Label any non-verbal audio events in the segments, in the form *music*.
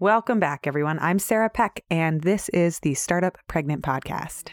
Welcome back, everyone. I'm Sarah Peck, and this is the Startup Pregnant Podcast.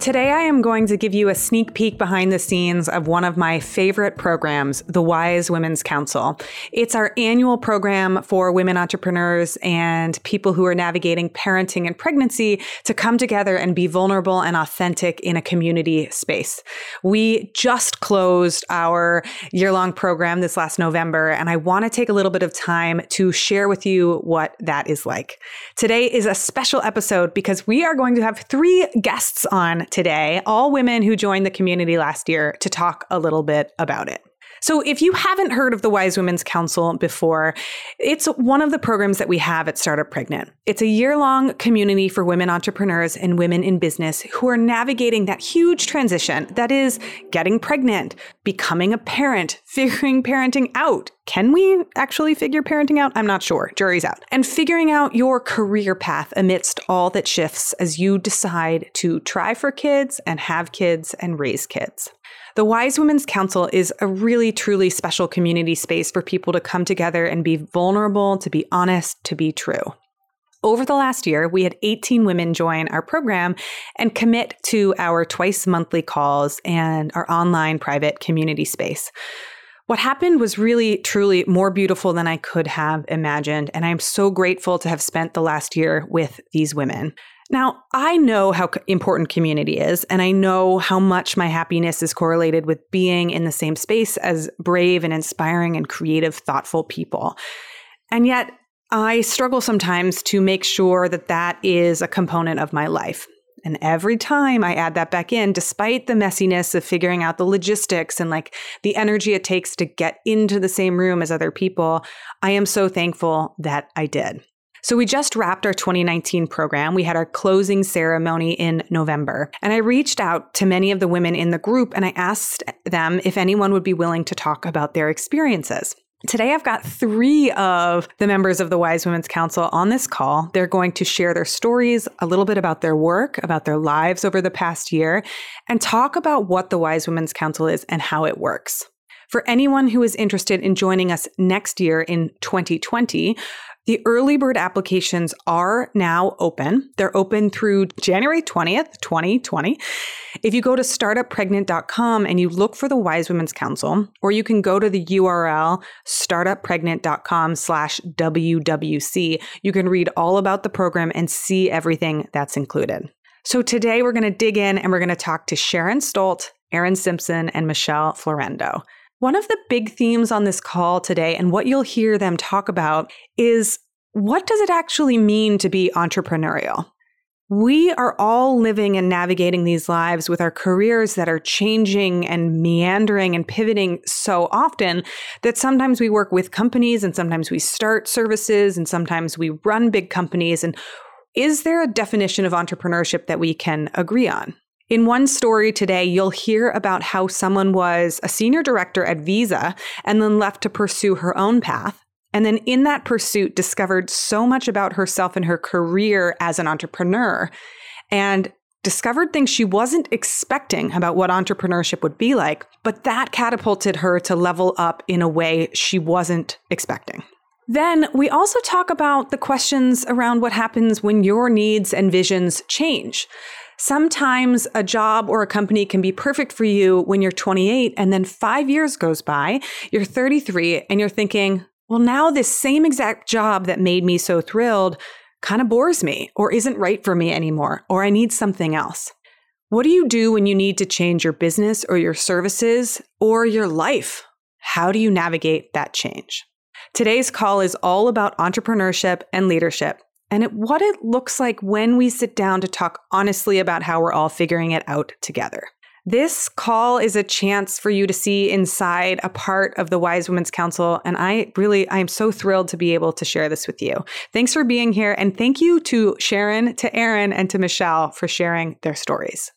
Today, I am going to give you a sneak peek behind the scenes of one of my favorite programs, the Wise Women's Council. It's our annual program for women entrepreneurs and people who are navigating parenting and pregnancy to come together and be vulnerable and authentic in a community space. We just closed our year long program this last November, and I want to take a little bit of time to share with you what that is like. Today is a special episode because we are going to have three guests on today, all women who joined the community last year, to talk a little bit about it. So, if you haven't heard of the Wise Women's Council before, it's one of the programs that we have at Startup Pregnant. It's a year long community for women entrepreneurs and women in business who are navigating that huge transition that is getting pregnant, becoming a parent, *laughs* figuring parenting out. Can we actually figure parenting out? I'm not sure. Jury's out. And figuring out your career path amidst all that shifts as you decide to try for kids and have kids and raise kids. The Wise Women's Council is a really, truly special community space for people to come together and be vulnerable, to be honest, to be true. Over the last year, we had 18 women join our program and commit to our twice monthly calls and our online private community space. What happened was really, truly more beautiful than I could have imagined. And I'm so grateful to have spent the last year with these women. Now, I know how important community is, and I know how much my happiness is correlated with being in the same space as brave and inspiring and creative, thoughtful people. And yet, I struggle sometimes to make sure that that is a component of my life. And every time I add that back in, despite the messiness of figuring out the logistics and like the energy it takes to get into the same room as other people, I am so thankful that I did. So we just wrapped our 2019 program. We had our closing ceremony in November. And I reached out to many of the women in the group and I asked them if anyone would be willing to talk about their experiences. Today, I've got three of the members of the Wise Women's Council on this call. They're going to share their stories, a little bit about their work, about their lives over the past year, and talk about what the Wise Women's Council is and how it works. For anyone who is interested in joining us next year in 2020, the early bird applications are now open. They're open through January 20th, 2020. If you go to startuppregnant.com and you look for the Wise Women's Council, or you can go to the URL startuppregnant.com slash WWC, you can read all about the program and see everything that's included. So today we're going to dig in and we're going to talk to Sharon Stolt, Erin Simpson, and Michelle Florendo. One of the big themes on this call today, and what you'll hear them talk about, is what does it actually mean to be entrepreneurial? We are all living and navigating these lives with our careers that are changing and meandering and pivoting so often that sometimes we work with companies and sometimes we start services and sometimes we run big companies. And is there a definition of entrepreneurship that we can agree on? In one story today, you'll hear about how someone was a senior director at Visa and then left to pursue her own path. And then in that pursuit, discovered so much about herself and her career as an entrepreneur and discovered things she wasn't expecting about what entrepreneurship would be like. But that catapulted her to level up in a way she wasn't expecting. Then we also talk about the questions around what happens when your needs and visions change. Sometimes a job or a company can be perfect for you when you're 28 and then five years goes by, you're 33 and you're thinking, well, now this same exact job that made me so thrilled kind of bores me or isn't right for me anymore, or I need something else. What do you do when you need to change your business or your services or your life? How do you navigate that change? Today's call is all about entrepreneurship and leadership and what it looks like when we sit down to talk honestly about how we're all figuring it out together. This call is a chance for you to see inside a part of the Wise Women's Council. And I really, I am so thrilled to be able to share this with you. Thanks for being here. And thank you to Sharon, to Erin, and to Michelle for sharing their stories.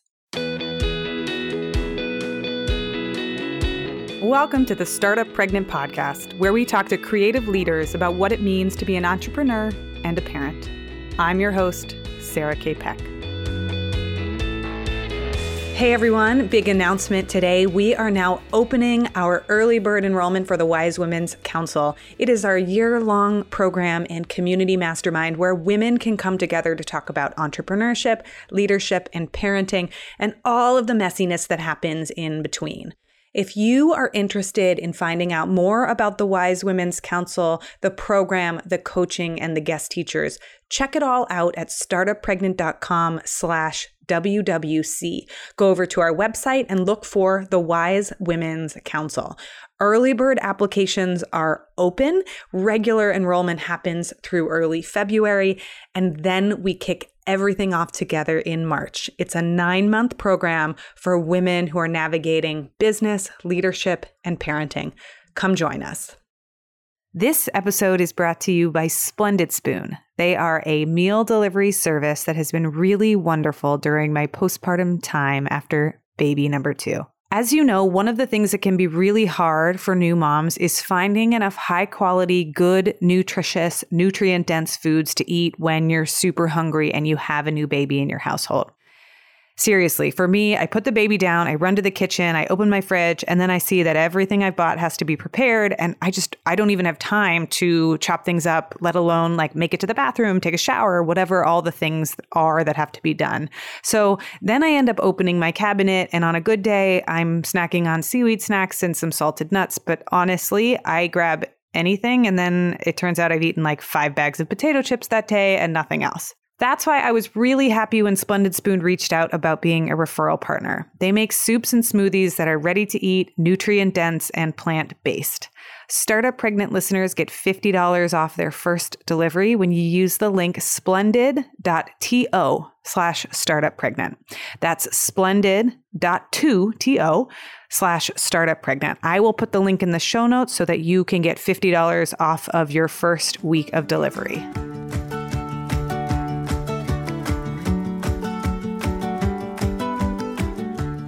Welcome to the Startup Pregnant Podcast, where we talk to creative leaders about what it means to be an entrepreneur and a parent. I'm your host, Sarah K. Peck. Hey everyone, big announcement today. We are now opening our early bird enrollment for the Wise Women's Council. It is our year long program and community mastermind where women can come together to talk about entrepreneurship, leadership, and parenting, and all of the messiness that happens in between. If you are interested in finding out more about the Wise Women's Council, the program, the coaching, and the guest teachers, check it all out at startuppregnant.com slash WWC. Go over to our website and look for the Wise Women's Council. Early bird applications are open. Regular enrollment happens through early February, and then we kick everything off together in March. It's a nine month program for women who are navigating business, leadership, and parenting. Come join us. This episode is brought to you by Splendid Spoon. They are a meal delivery service that has been really wonderful during my postpartum time after baby number two. As you know, one of the things that can be really hard for new moms is finding enough high quality, good, nutritious, nutrient dense foods to eat when you're super hungry and you have a new baby in your household. Seriously, for me, I put the baby down, I run to the kitchen, I open my fridge, and then I see that everything I've bought has to be prepared. And I just, I don't even have time to chop things up, let alone like make it to the bathroom, take a shower, whatever all the things are that have to be done. So then I end up opening my cabinet, and on a good day, I'm snacking on seaweed snacks and some salted nuts. But honestly, I grab anything, and then it turns out I've eaten like five bags of potato chips that day and nothing else. That's why I was really happy when Splendid Spoon reached out about being a referral partner. They make soups and smoothies that are ready to eat, nutrient dense, and plant based. Startup Pregnant listeners get $50 off their first delivery when you use the link splendid.to slash startup pregnant. That's splendid.to slash startup pregnant. I will put the link in the show notes so that you can get $50 off of your first week of delivery.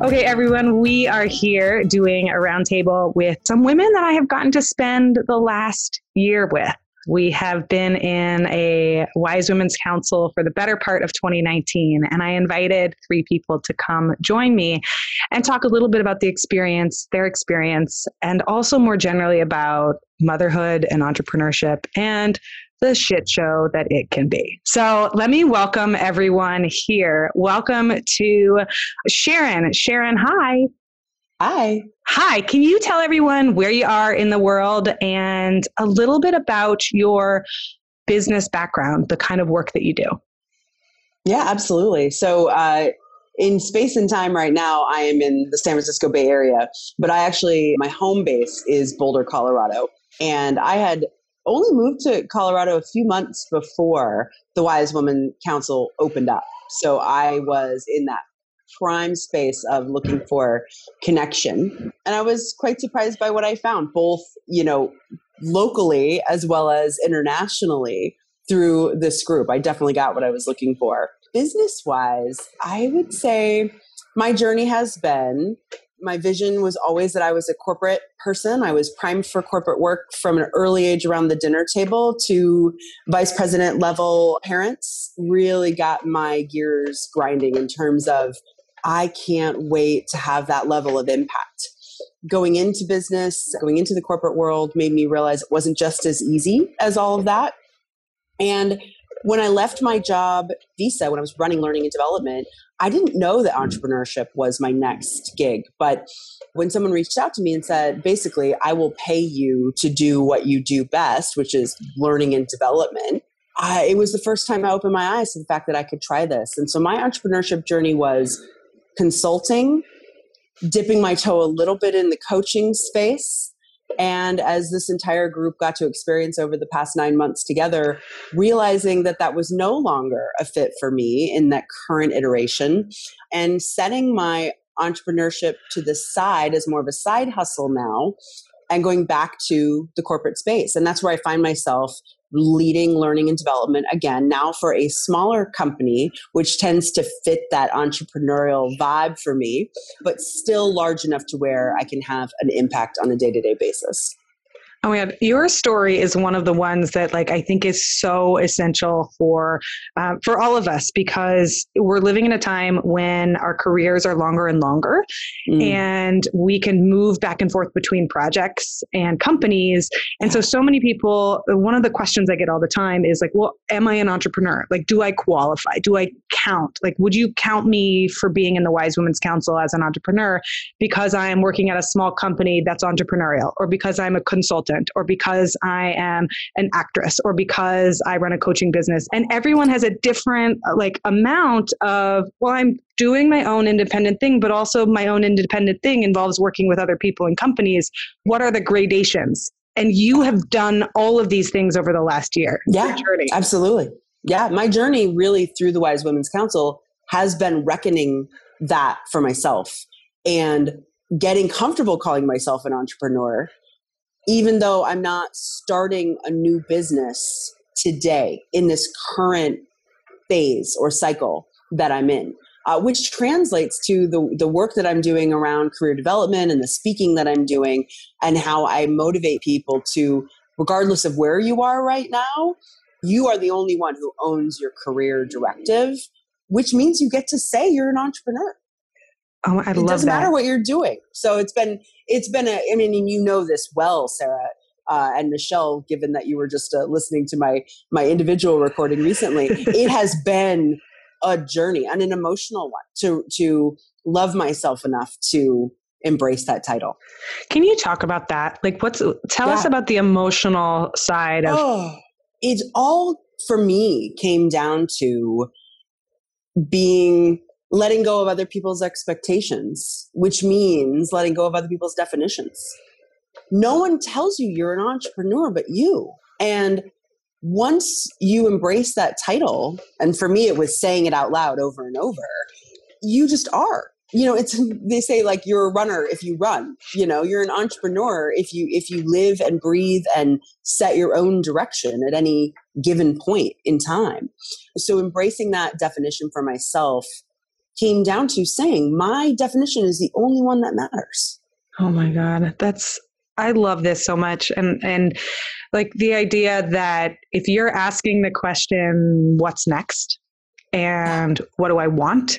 Okay, everyone, we are here doing a roundtable with some women that I have gotten to spend the last year with. We have been in a Wise Women's Council for the better part of 2019, and I invited three people to come join me and talk a little bit about the experience, their experience, and also more generally about motherhood and entrepreneurship and the shit show that it can be. So let me welcome everyone here. Welcome to Sharon. Sharon, hi. Hi. Hi. Can you tell everyone where you are in the world and a little bit about your business background, the kind of work that you do? Yeah, absolutely. So, uh, in space and time right now, I am in the San Francisco Bay Area, but I actually, my home base is Boulder, Colorado. And I had only moved to Colorado a few months before the Wise Woman Council opened up. So I was in that prime space of looking for connection. And I was quite surprised by what I found, both, you know, locally as well as internationally through this group. I definitely got what I was looking for. Business wise, I would say my journey has been my vision was always that I was a corporate person. I was primed for corporate work from an early age around the dinner table to vice president level parents really got my gears grinding in terms of I can't wait to have that level of impact. Going into business, going into the corporate world made me realize it wasn't just as easy as all of that. And when I left my job Visa, when I was running learning and development, I didn't know that mm-hmm. entrepreneurship was my next gig. But when someone reached out to me and said, basically, I will pay you to do what you do best, which is learning and development, I, it was the first time I opened my eyes to the fact that I could try this. And so my entrepreneurship journey was consulting, dipping my toe a little bit in the coaching space, and as this entire group got to experience over the past nine months together, realizing that that was no longer a fit for me in that current iteration, and setting my entrepreneurship to the side as more of a side hustle now and going back to the corporate space. And that's where I find myself leading learning and development again now for a smaller company which tends to fit that entrepreneurial vibe for me but still large enough to where i can have an impact on a day-to-day basis Oh my God. Your story is one of the ones that like I think is so essential for um, for all of us because we're living in a time when our careers are longer and longer mm. and we can move back and forth between projects and companies. And so so many people one of the questions I get all the time is like, well, am I an entrepreneur? Like do I qualify? Do I count? Like would you count me for being in the Wise Women's Council as an entrepreneur because I am working at a small company that's entrepreneurial or because I'm a consultant or because I am an actress or because I run a coaching business. And everyone has a different like amount of, well, I'm doing my own independent thing, but also my own independent thing involves working with other people and companies. What are the gradations? And you have done all of these things over the last year. Yeah, absolutely. Yeah, my journey really through the Wise Women's Council has been reckoning that for myself and getting comfortable calling myself an entrepreneur even though I'm not starting a new business today in this current phase or cycle that I'm in, uh, which translates to the, the work that I'm doing around career development and the speaking that I'm doing and how I motivate people to, regardless of where you are right now, you are the only one who owns your career directive, which means you get to say you're an entrepreneur. Oh, I it love doesn't that. matter what you're doing. So it's been it's been a. I mean, and you know this well, Sarah. Uh, and Michelle, given that you were just uh, listening to my my individual recording recently, *laughs* it has been a journey and an emotional one to to love myself enough to embrace that title. Can you talk about that? Like, what's tell yeah. us about the emotional side of? Oh, it all for me came down to being letting go of other people's expectations, which means letting go of other people's definitions. No one tells you you're an entrepreneur but you. And once you embrace that title, and for me, it was saying it out loud over and over, you just are. You know, it's *laughs* they say like you're a runner if you run. You know, you're an entrepreneur if you if you live and breathe and set your own direction at any given point in time. So embracing that definition for myself came down to saying my definition is the only one that matters. Oh my God. That's I love this so much. And and like the idea that if you're asking the question, what's next? And what do I want?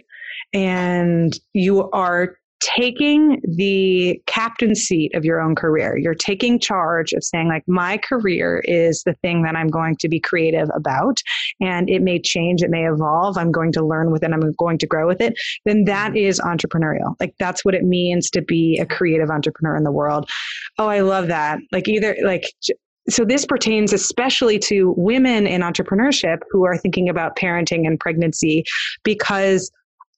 And you are taking the captain seat of your own career. You're taking charge of saying, like, my career is the thing that I'm going to be creative about, and it may change, it may evolve. I'm going to learn with it, I'm going to grow with it. Then that mm-hmm. entrepreneurial. Like, that's what it means to be a creative entrepreneur in the world. Oh, I love that. Like, either, like, so this pertains especially to women in entrepreneurship who are thinking about parenting and pregnancy because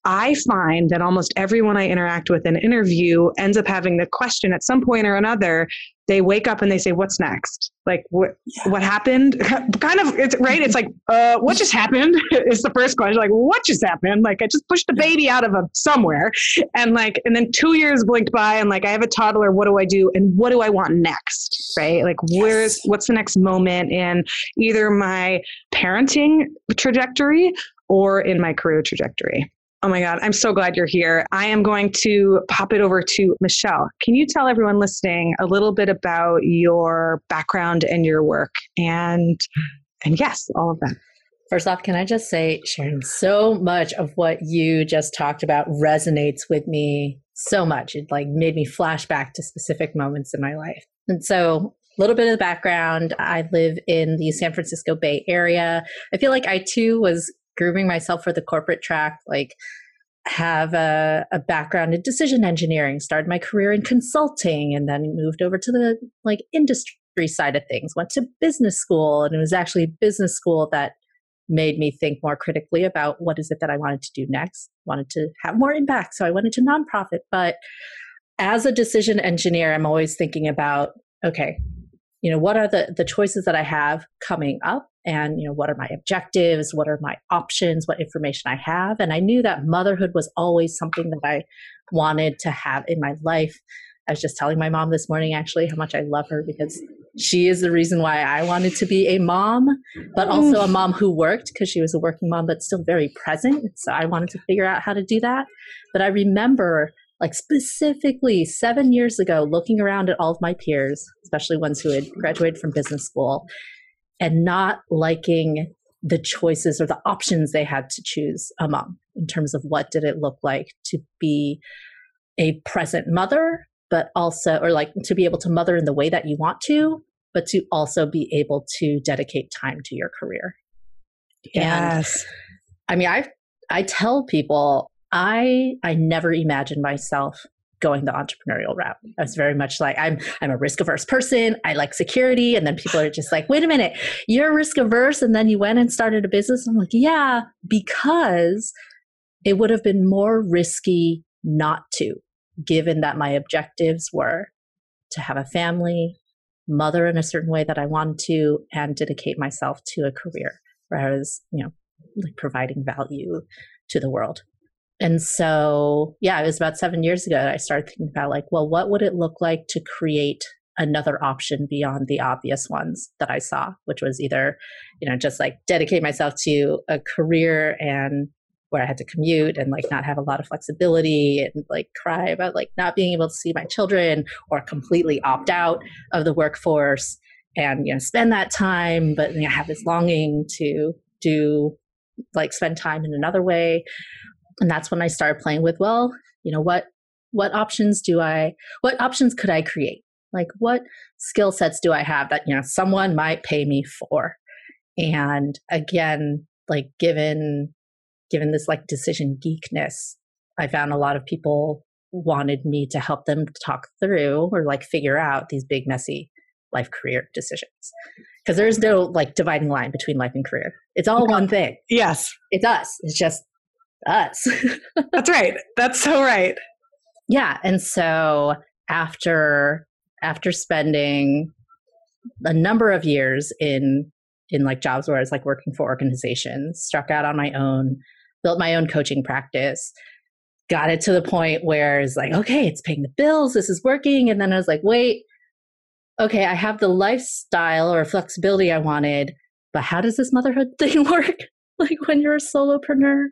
I find that almost everyone I interact with in an interview ends up having the question at some point or another. They wake up and they say, "What's next? Like what? Yeah. What happened? *laughs* kind of, it's right. It's like, uh, what just happened? *laughs* is the first question. Like, what just happened? Like, I just pushed the baby out of a somewhere, and like, and then two years blinked by, and like, I have a toddler. What do I do? And what do I want next? Right? Like, yes. where's what's the next moment in either my parenting trajectory or in my career trajectory? Oh my God, I'm so glad you're here. I am going to pop it over to Michelle. Can you tell everyone listening a little bit about your background and your work? And and yes, all of that. First off, can I just say, Sharon, so much of what you just talked about resonates with me so much. It like made me flash back to specific moments in my life. And so a little bit of the background. I live in the San Francisco Bay Area. I feel like I too was grooming myself for the corporate track, like have a, a, background in decision engineering, started my career in consulting, and then moved over to the like industry side of things. Went to business school, and it was actually business school that made me think more critically about what is it that I wanted to do next. Wanted to have more impact, so I went into nonprofit. But as a decision engineer, I'm always thinking about okay, you know, what are the the choices that I have coming up? And you know what are my objectives? What are my options? What information i have? And i knew that motherhood was always something that i wanted to have in my life. I was just telling my mom this morning actually how much i love her because she is the reason why i wanted to be a mom but mm. also a mom who worked because she was a working mom but still very present. So i wanted to figure out how to do that. But i remember like specifically seven years ago, looking around at all of my peers, especially ones who had graduated from business school, and not liking the choices or the options they had to choose among in terms of what did it look like to be a present mother but also or like to be able to mother in the way that you want to but to also be able to dedicate time to your career. Yes. And i mean i i tell people i i never imagined myself going the entrepreneurial route. I was very much like I'm I'm a risk averse person. I like security and then people are just like, "Wait a minute. You're risk averse and then you went and started a business?" I'm like, "Yeah, because it would have been more risky not to given that my objectives were to have a family, mother in a certain way that I wanted to and dedicate myself to a career where I was, you know, like providing value to the world and so yeah it was about seven years ago that i started thinking about like well what would it look like to create another option beyond the obvious ones that i saw which was either you know just like dedicate myself to a career and where i had to commute and like not have a lot of flexibility and like cry about like not being able to see my children or completely opt out of the workforce and you know spend that time but you know, have this longing to do like spend time in another way and that's when i started playing with well you know what what options do i what options could i create? Like what skill sets do i have that you know someone might pay me for? And again like given given this like decision geekness i found a lot of people wanted me to help them talk through or like figure out these big messy life career decisions. Because there's no like dividing line between life and career. It's all one thing. Yes. It's us. It's just us. *laughs* That's right. That's so right. Yeah, and so after after spending a number of years in in like jobs where I was like working for organizations, struck out on my own, built my own coaching practice, got it to the point where it's like, okay, it's paying the bills, this is working. And then I was like, wait, okay, I have the lifestyle or flexibility I wanted, but how does this motherhood *laughs* thing work? like when you're a solopreneur?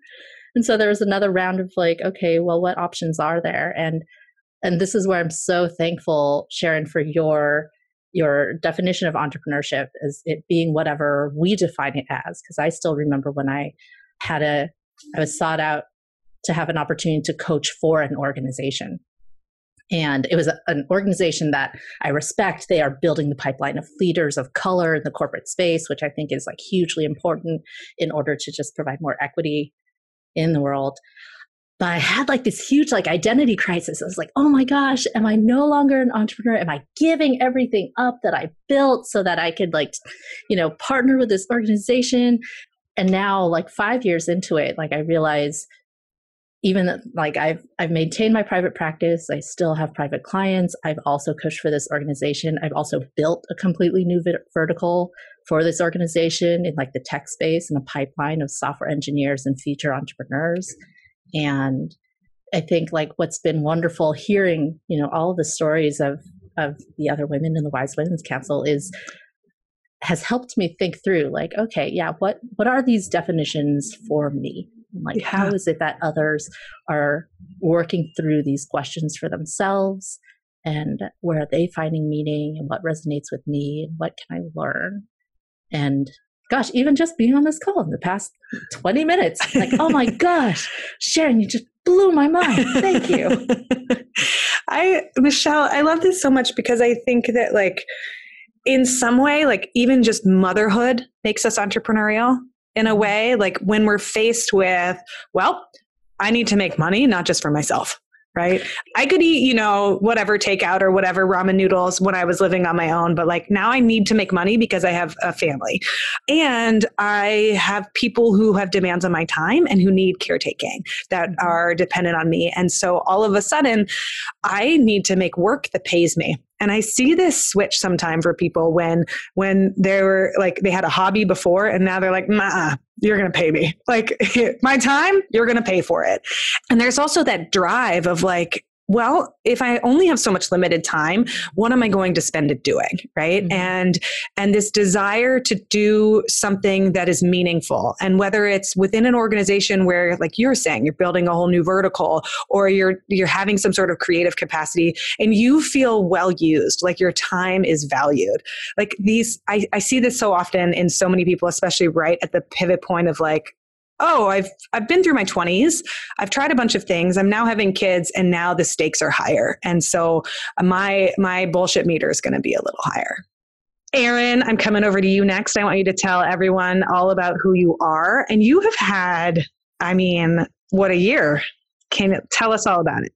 And so there was another round of like okay well what options are there and and this is where i'm so thankful sharon for your your definition of entrepreneurship as it being whatever we define it as because i still remember when i had a i was sought out to have an opportunity to coach for an organization and it was a, an organization that I respect. They are building the pipeline of leaders of color in the corporate space, which I think is like hugely important in order to just provide more equity in the world but I had like this huge like identity crisis. I was like, oh my gosh, am I no longer an entrepreneur? Am I giving everything up that I built so that I could like, you know, partner with this organization? And now, like five years into it, like I realize even like I've I've maintained my private practice. I still have private clients. I've also coached for this organization. I've also built a completely new vertical for this organization in like the tech space and a pipeline of software engineers and future entrepreneurs. And I think like what's been wonderful hearing, you know, all the stories of of the other women in the Wise Women's Council is has helped me think through like, okay, yeah, what what are these definitions for me? Like yeah. how is it that others are working through these questions for themselves? And where are they finding meaning and what resonates with me and what can I learn? And gosh, even just being on this call in the past 20 minutes, like, oh my *laughs* gosh, Sharon, you just blew my mind. Thank you. *laughs* I, Michelle, I love this so much because I think that, like, in some way, like, even just motherhood makes us entrepreneurial in a mm-hmm. way. Like, when we're faced with, well, I need to make money, not just for myself right? I could eat, you know, whatever takeout or whatever ramen noodles when I was living on my own, but like now I need to make money because I have a family. And I have people who have demands on my time and who need caretaking that are dependent on me. And so all of a sudden, I need to make work that pays me. And I see this switch sometime for people when when they were like they had a hobby before and now they're like, nah, you're gonna pay me. Like *laughs* my time, you're gonna pay for it. And there's also that drive of like, well, if I only have so much limited time, what am I going to spend it doing, right? Mm-hmm. And and this desire to do something that is meaningful, and whether it's within an organization where, like you're saying, you're building a whole new vertical, or you're you're having some sort of creative capacity, and you feel well used, like your time is valued. Like these, I, I see this so often in so many people, especially right at the pivot point of like, oh i've i've been through my 20s i've tried a bunch of things i'm now having kids and now the stakes are higher and so uh, my my bullshit meter is going to be a little higher Erin, I'm coming over to you next. I want you to tell everyone all about who you are. And you have had, I mean, what a year. Can you tell us all about it?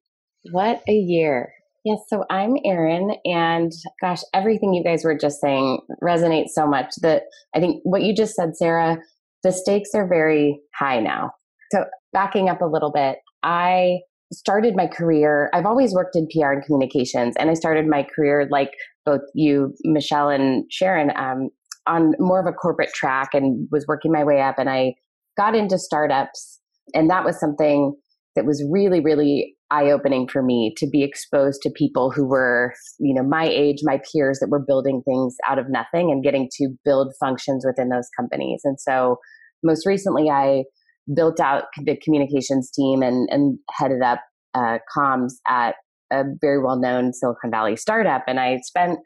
What a year. Yes, so I'm Erin, and gosh, everything you guys were just saying resonates so much that I think what you just said, Sarah, the stakes are very high now. So, backing up a little bit, I started my career. I've always worked in PR and communications, and I started my career like both you, Michelle, and Sharon, um, on more of a corporate track and was working my way up. And I got into startups, and that was something that was really, really eye opening for me to be exposed to people who were, you know, my age, my peers that were building things out of nothing and getting to build functions within those companies. And so most recently, I built out the communications team and, and headed up uh, comms at a very well known Silicon Valley startup. And I spent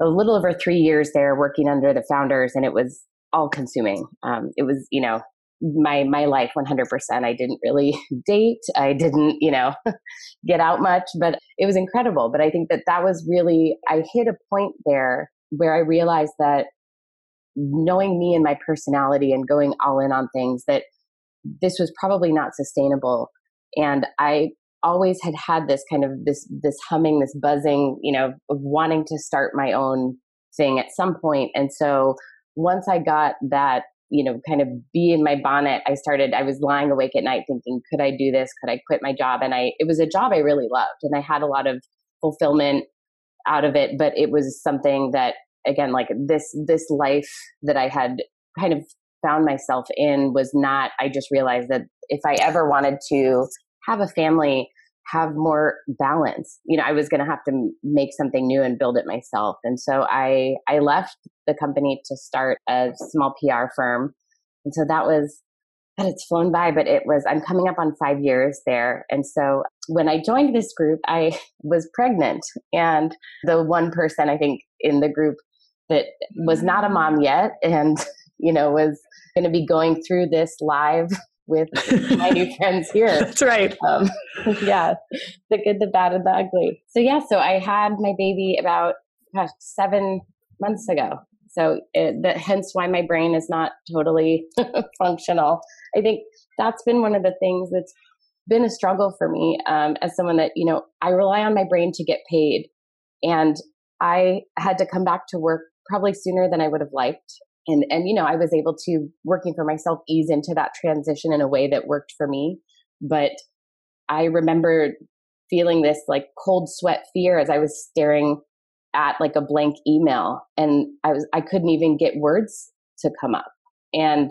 a little over three years there working under the founders, and it was all consuming. Um, it was, you know, my my life 100% i didn't really *laughs* date. I didn't you know *laughs* get out much but it was incredible. But i think that that was really i hit a point there where i realized that knowing me and my personality and going all in on things that this was probably not sustainable. And i always had had this kind of this this humming this buzzing you know of wanting to start my own thing at some point. And so once i got that you know, kind of bee in my bonnet, I started, I was lying awake at night thinking, could I do this? Could I quit my job? And I, it was a job I really loved and I had a lot of fulfillment out of it, but it was something that, again, like this, this life that I had kind of found myself in was not, I just realized that if I ever wanted to have a family, have more balance. You know, I was going to have to make something new and build it myself. And so I I left the company to start a small PR firm. And so that was that it's flown by, but it was I'm coming up on 5 years there. And so when I joined this group, I *laughs* was pregnant and the one person I think in the group that was not a mom yet and *laughs* you know was going to be going through this live with my new *laughs* friends here. That's right. Um, yeah, the good, the bad, and the ugly. So yeah, so I had my baby about gosh, seven months ago. So it, that, hence why my brain is not totally *laughs* functional. I think that's been one of the things that's been a struggle for me um, as someone that you know I rely on my brain to get paid, and I had to come back to work probably sooner than I would have liked and and you know i was able to working for myself ease into that transition in a way that worked for me. But i remember feeling this like cold sweat fear as i was staring at like a blank email and i was i couldn't even get words to come up. And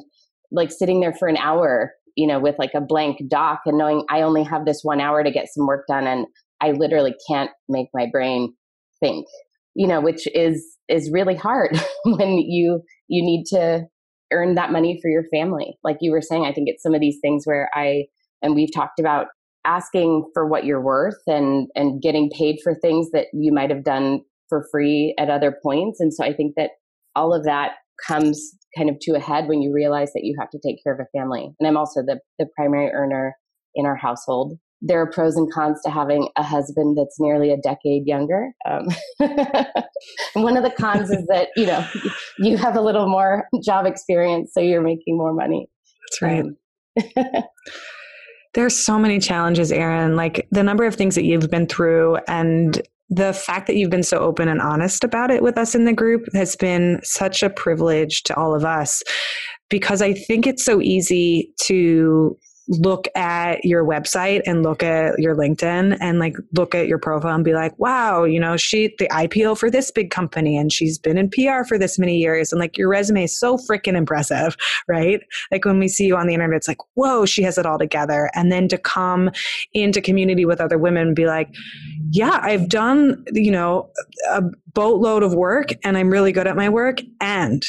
like sitting there for an hour you know with like a blank doc and knowing i only have this one hour to get some work done and i literally can't make my brain think you know which is is really hard *laughs* when you you need to earn that money for your family. Like you were saying i think it's some of these things where i and we've talked about asking for what you're worth and and getting paid for things that you might have done for free at other points. And so i think that all of that comes kind of to a head when you realize that you have to take care of a family. And i'm also the the primary earner in our household there are pros and cons to having a husband that's nearly a decade younger. Um, *laughs* one of the cons is that you know *laughs* you have a little more job experience, so you're making more money. That's right. Um, *laughs* There's so many challenges, Erin. Like the number of things that you've been through, and the fact that you've been so open and honest about it with us in the group has been such a privilege to all of us because I think it's so easy to look at your website and look at your LinkedIn and like look at your profile and be like, wow, you know, she the IPO for this big company and she's been in PR for this many years. And like your resume is so freaking impressive, *laughs* right? Like when we see you on the internet, it's like, whoa, she has it all together. And then to come into community with other women and be like, yeah, I've done, you know, a boatload of work and I'm really good at my work. And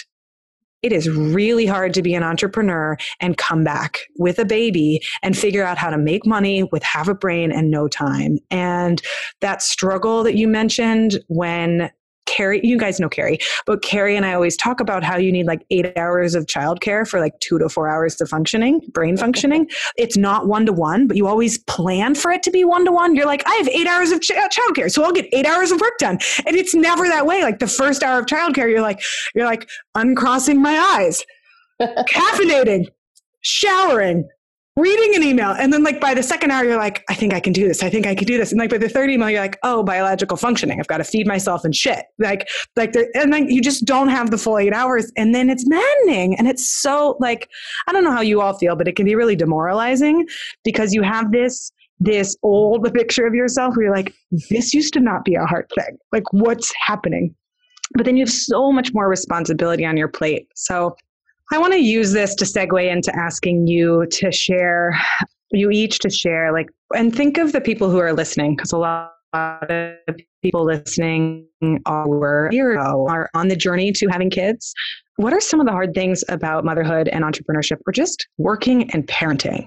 it is really hard to be an entrepreneur and come back with a baby and figure out how to make money with half a brain and no time. And that struggle that you mentioned when Carrie, you guys know Carrie, but Carrie and I always talk about how you need like eight hours of childcare for like two to four hours of functioning, brain functioning. It's not one to one, but you always plan for it to be one to one. You're like, I have eight hours of ch- uh, childcare, so I'll get eight hours of work done. And it's never that way. Like the first hour of childcare, you're like, you're like uncrossing my eyes, *laughs* caffeinating, showering, reading an email and then like by the second hour you're like i think i can do this. I think i can do this. And like by the third email you're like oh biological functioning. I've got to feed myself and shit. Like like and then you just don't have the full eight hours and then it's maddening and it's so like i don't know how you all feel but it can be really demoralizing because you have this this old picture of yourself where you're like this used to not be a hard thing. Like what's happening? But then you have so much more responsibility on your plate. So I want to use this to segue into asking you to share, you each to share, like, and think of the people who are listening, because a lot of people listening are here are on the journey to having kids. What are some of the hard things about motherhood and entrepreneurship, or just working and parenting,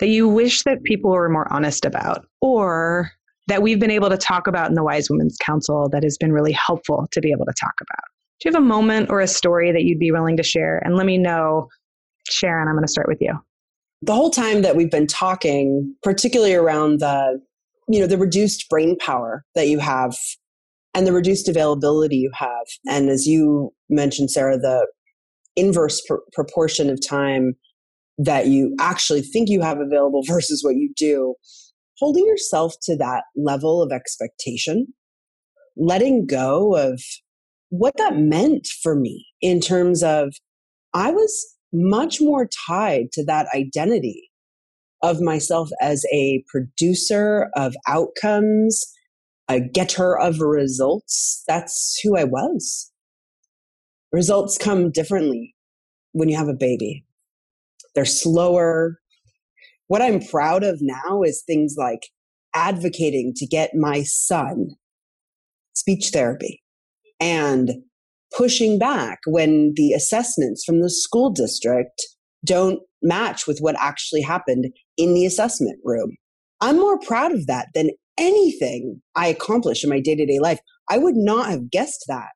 that you wish that people were more honest about, or that we've been able to talk about in the Wise Women's Council that has been really helpful to be able to talk about? Do you have a moment or a story that you'd be willing to share? And let me know, Sharon, I'm going to start with you. The whole time that we've been talking, particularly around the, you know, the reduced brain power that you have and the reduced availability you have. And as you mentioned, Sarah, the inverse pr- proportion of time that you actually think you have available *laughs* versus what you do, holding yourself to that level of expectation, letting go of what that meant for me in terms of I was much more tied to that identity of myself as a producer of outcomes, a getter of results. That's who I was. Results come differently when you have a baby. They're slower. What I'm proud of now is things like advocating to get my son speech therapy and pushing back when the assessments from the school district don't match with what actually happened in the assessment room. I'm more proud of that than anything I accomplish in my day to day life. I would not have guessed that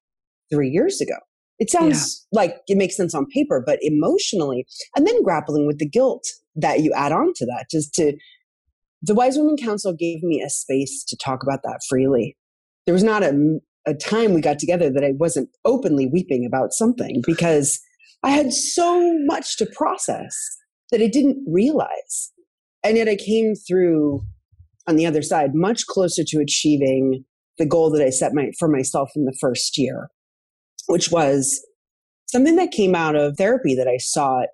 three years ago. It sounds yeah. like it makes sense on paper, but emotionally, and then grappling with the guilt that you add on to that, just to the Wise Women Council gave me a space to talk about that freely. There was not a a time we got together that I wasn't openly weeping about something because I had so much to process that I didn't realize. And yet I came through on the other side much closer to achieving the goal that I set my, for myself in the first year, which was something that came out of therapy that I sought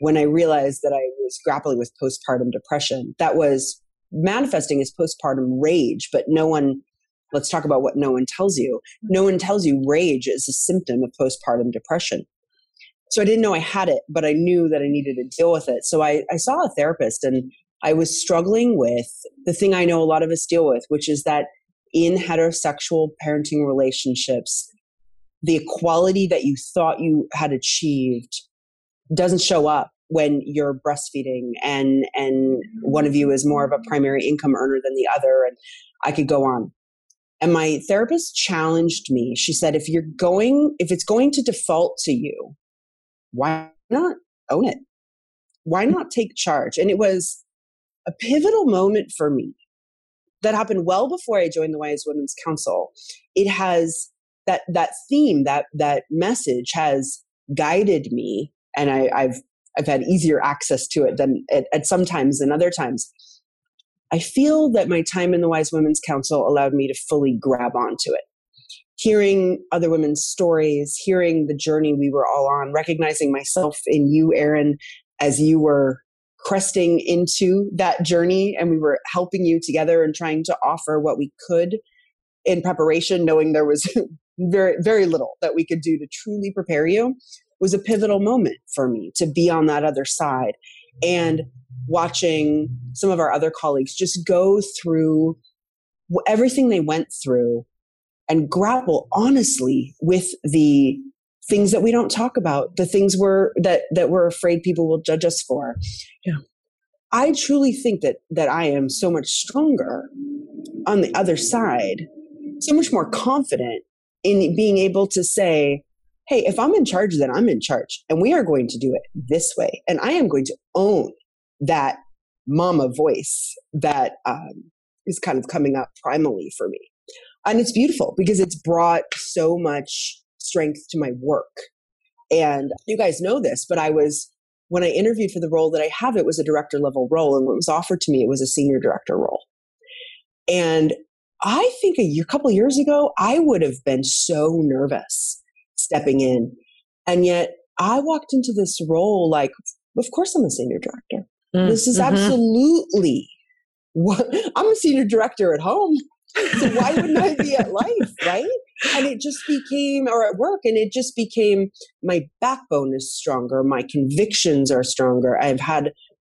when I realized that I was grappling with postpartum depression. That was manifesting as postpartum rage, but no one Let's talk about what no one tells you. Mm-hmm. No one tells you rage is a symptom of postpartum depression. So I didn't know I had it, but I knew that I needed to deal with it. So I, I saw a therapist and I was struggling with the thing I know a lot of us deal with, which is that in heterosexual parenting relationships, the equality that you thought you had achieved doesn't show up when you're breastfeeding and and mm-hmm. one of you is more of a primary income earner than the other and i could go on and my therapist challenged me. She said, if you're going, if it's going to default to you, why not own it? Why hmm. not take charge? And it was a pivotal moment for me that happened well before I joined the Wise Women's Council. It has that that theme, that that message has guided me, and I, have I've had easier access to it than at, at some times than other times. I feel that my time in the Wise Women's Council allowed me to fully grab onto it. Hearing other women's stories, hearing the journey we were all on, recognizing myself in you, Erin, as you were cresting into that journey and we were helping you together and trying to offer what we could in preparation, knowing there was *laughs* very, very little that we could do to truly prepare you was a pivotal moment for me to be on that other side and watching some of our other colleagues just go through everything they went through and grapple honestly with the things that we don't talk about the things we're that that we're afraid people will judge us for. Yeah. I truly think that that i am so much stronger on the other side so much more confident in being able to say hey if i'm in charge then i'm in charge and we are going to do it this way and i am going to own that mama voice that um, is kind of coming up primally for me and it's beautiful because it's brought so much strength to my work. And you guys know this, but I was, when I interviewed for the role that I have, it was a director level role. And what was offered to me, it was a senior director role. And I think a year, couple years ago, I would have been so nervous stepping in. And yet I walked into this role like, of course I'm a senior director. Mm, this is mm-hmm. absolutely what I'm a senior director at home. So why wouldn't I be at life, right? And it just became, or at work, and it just became my backbone is stronger, my convictions are stronger. I've had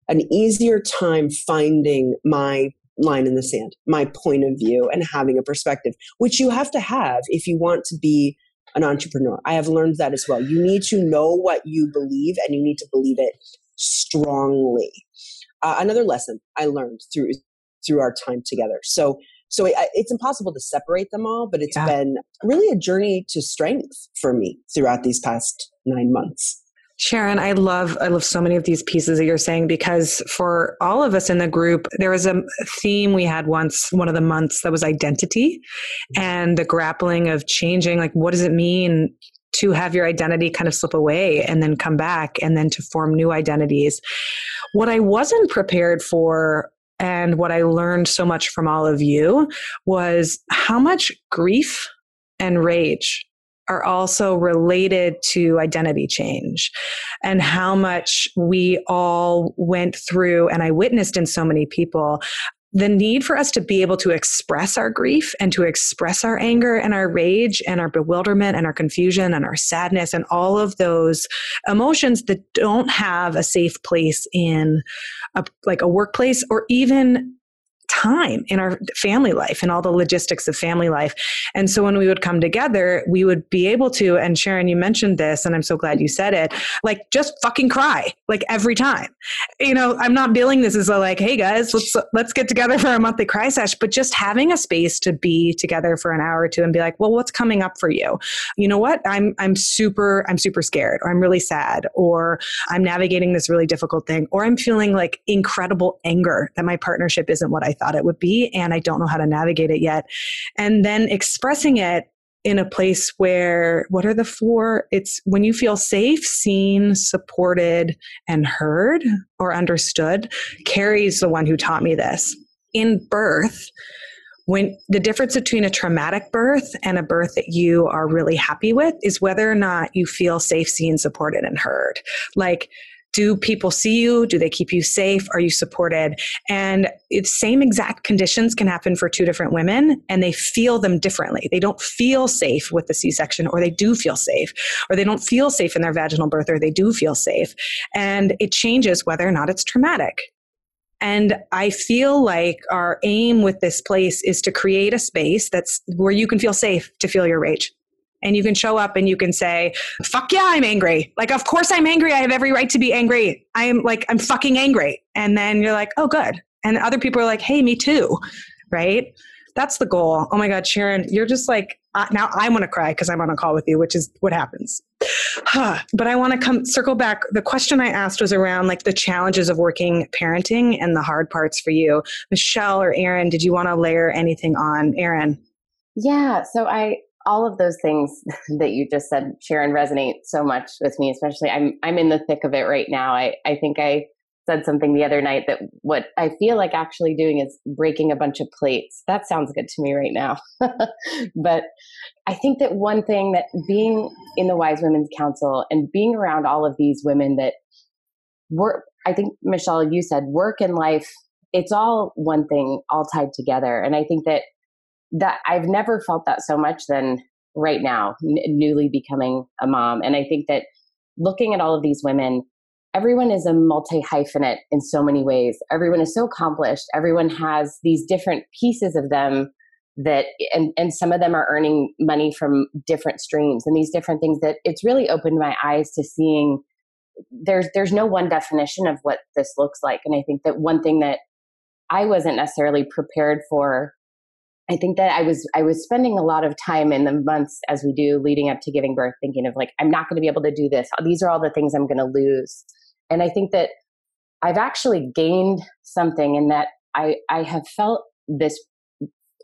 an easier time finding my line in the sand, my point of view, and having a perspective, which you have to have if you want to be an entrepreneur. I have learned that as well. You need to know what you believe and you need to believe it strongly. Uh, another lesson I learned through through our time together. So so it, it's impossible to separate them all, but it's yeah. been really a journey to strength for me throughout these past nine months. Sharon, I love I love so many of these pieces that you're saying because for all of us in the group, there was a theme we had once one of the months that was identity and the grappling of changing like what does it mean to have your identity kind of slip away and then come back and then to form new identities. What I wasn't prepared for and what I learned so much from all of you was how much grief and rage are also related to identity change and how much we all went through and I witnessed in so many people the need for us to be able to express our grief and to express our anger and our rage and our bewilderment and our confusion and our sadness and all of those emotions that don't have a safe place in a, like a workplace or even time in our family life and all the logistics of family life. And so when we would come together, we would be able to, and Sharon, you mentioned this, and I'm so glad you said it, like just fucking cry, like every time. You know, I'm not billing this as a like, hey guys, let's let's get together for a monthly cry sesh, but just having a space to be together for an hour or two and be like, well, what's coming up for you? You know what? I'm I'm super, I'm super scared, or I'm really sad, or I'm navigating this really difficult thing, or I'm feeling like incredible anger that my partnership isn't what I thought it would be, and I don't know how to navigate it yet. And then expressing it in a place where what are the four it's when you feel safe seen supported and heard or understood carrie's the one who taught me this in birth when the difference between a traumatic birth and a birth that you are really happy with is whether or not you feel safe seen supported and heard like do people see you? Do they keep you safe? Are you supported? And same exact conditions can happen for two different women and they feel them differently. They don't feel safe with the C-section or they do feel safe or they don't feel safe in their vaginal birth or they do feel safe. And it changes whether or not it's traumatic. And I feel like our aim with this place is to create a space that's where you can feel safe to feel your rage and you can show up and you can say, fuck yeah, I'm angry. Like, of course I'm angry. I have every right to be angry. I am like, I'm fucking angry. And then you're like, oh, good. And other people are like, hey, me too. Right. That's the goal. Oh my God, Sharon, you're just like, uh, now I want to cry because I'm on a call with you, which is what happens. *sighs* but I want to come circle back. The question I asked was around like the challenges of working parenting and the hard parts for you. Michelle or Erin, did you want to layer anything on? Erin? Yeah. So I, all of those things *laughs* that you just said, Sharon, resonate so much with me. Especially, I'm I'm in the thick of it right now. I I think I said something the other night that what I feel like actually doing is breaking a bunch of plates. That sounds good to me right now. *laughs* but I think that one thing that being in the Wise Women's Council and being around all of these women that we're I think, Michelle, you said work and life, it's all one thing, all tied together. And I think that that I've never felt that so much than right now, n- newly becoming a mom. And I think that looking at all of these women, everyone is a multi hyphenate in so many ways. Everyone is so accomplished. Everyone has these different pieces of them that, and, and some of them are earning money from different streams and these different things that it's really opened my eyes to seeing there's there's no one definition of what this looks like and i think that one thing that i wasn't necessarily prepared for I think that I was I was spending a lot of time in the months as we do leading up to giving birth thinking of like I'm not going to be able to do this. These are all the things I'm going to lose. And I think that I've actually gained something in that I I have felt this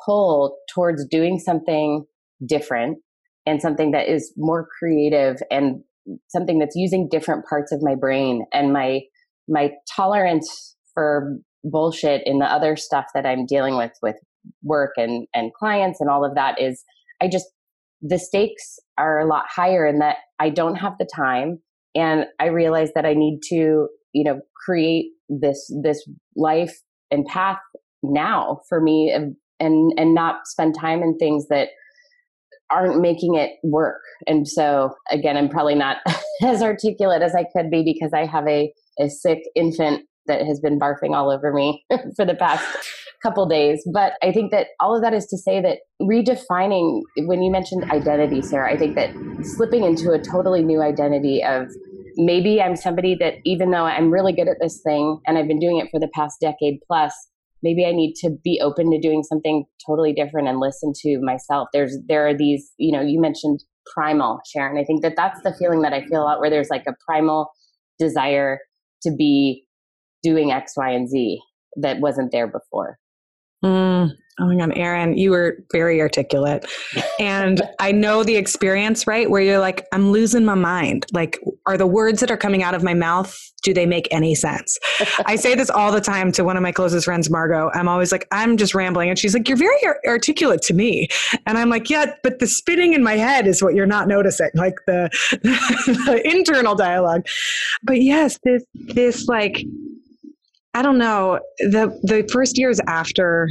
pull towards doing something different and something that is more creative and something that's using different parts of my brain and my my tolerance for bullshit in the other stuff that I'm dealing with with work and and clients and all of that is I just the stakes are a lot higher in that I don't have the time and I realize that I need to you know create this this life and path now for me and and not spend time in things that aren't making it work. And so again, I'm probably not *laughs* as articulate as I could be because I have a, a sick infant that has been barfing all over me *laughs* for the past couple days. But I think that all of that is to say that redefining, when you mentioned identity, Sarah, I think that slipping into a totally new identity of maybe I'm somebody that even though I'm really good at this thing and I've been doing it for the past decade plus, maybe I need to be open to doing something totally different and listen to myself. There's there are these, you know, you mentioned primal, Sharon. I think that that's the feeling that I feel a lot where there's like a primal desire to be doing X, Y, and Z that wasn't there before. Mm, oh my God, Erin, you were very articulate. And I know the experience, right? Where you're like, I'm losing my mind. Like, are the words that are coming out of my mouth, do they make any sense? I say this all the time to one of my closest friends, Margot. I'm always like, I'm just rambling. And she's like, You're very articulate to me. And I'm like, Yeah, but the spinning in my head is what you're not noticing, like the, *laughs* the internal dialogue. But yes, this, this like, I don't know. The the first years after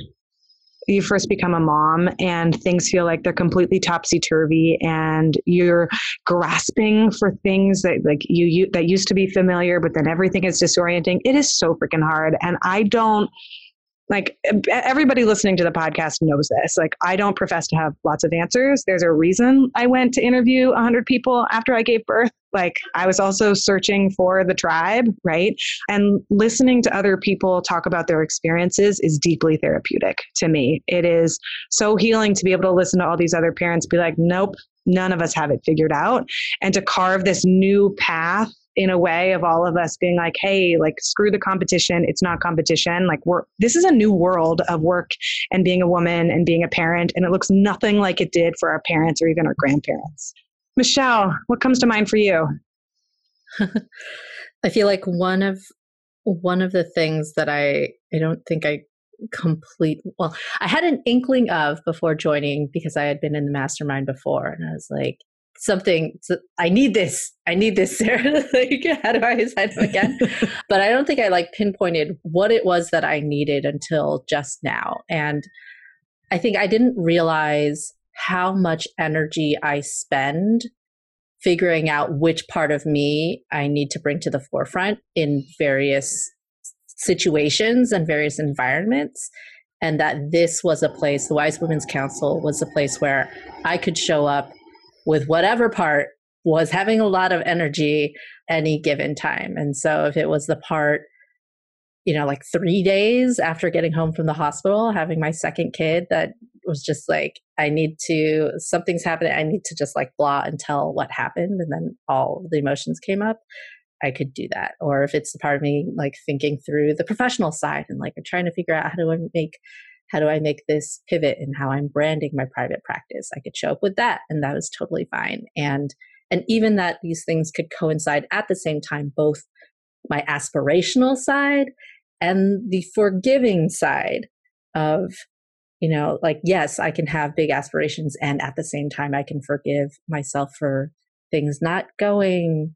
you first become a mom and things feel like they're completely topsy turvy and you're grasping for things that like you, you that used to be familiar but then everything is disorienting it is so freaking hard and i don't like everybody listening to the podcast knows this. Like i don't profess to have lots of answers. There's a reason i went to interview 100 people after i gave birth. Like i was also searching for the tribe right? And listening to other people talk about their experiences is deeply therapeutic to me. It is so healing to be able to listen to all these other parents be like nope none of us have it figured out. And to carve this new path in a way of all of us being like, hey, like screw the competition. It's not competition. Like we're this is a new world of work and being a woman and being a parent, and it looks nothing like it did for our parents or even our grandparents. Michelle, what comes to mind for you? *laughs* I feel like one of one of the things that I I don't think I complete well I had an inkling of before joining because I had been in the mastermind before and I was like something i need this. I need this sarah. *laughs* Like how do i up again? *laughs* But i don't think i like pinpointed what it was that i needed until just now. And i think i didn't realize how much energy i spend figuring out which part of me i need to bring to the forefront in various situations and various environments and that this was a place the wise women's council was a place where i could show up with whatever part was having a lot of energy any given time. And so if it was the part, you know, like three days after getting home from the hospital, having my second kid, that was just like, I need to, something's happening. I need to just like blah and tell what happened. And then all the emotions came up. I could do that. Or if it's the part of me like thinking through the professional side and like I'm trying to figure out how do I make how do I make this pivot in how I'm branding my private practice? I could show up with that and that was totally fine. And and even that these things could coincide at the same time, both my aspirational side and the forgiving side of, you know, like, yes, I can have big aspirations and at the same time I can forgive myself for things not going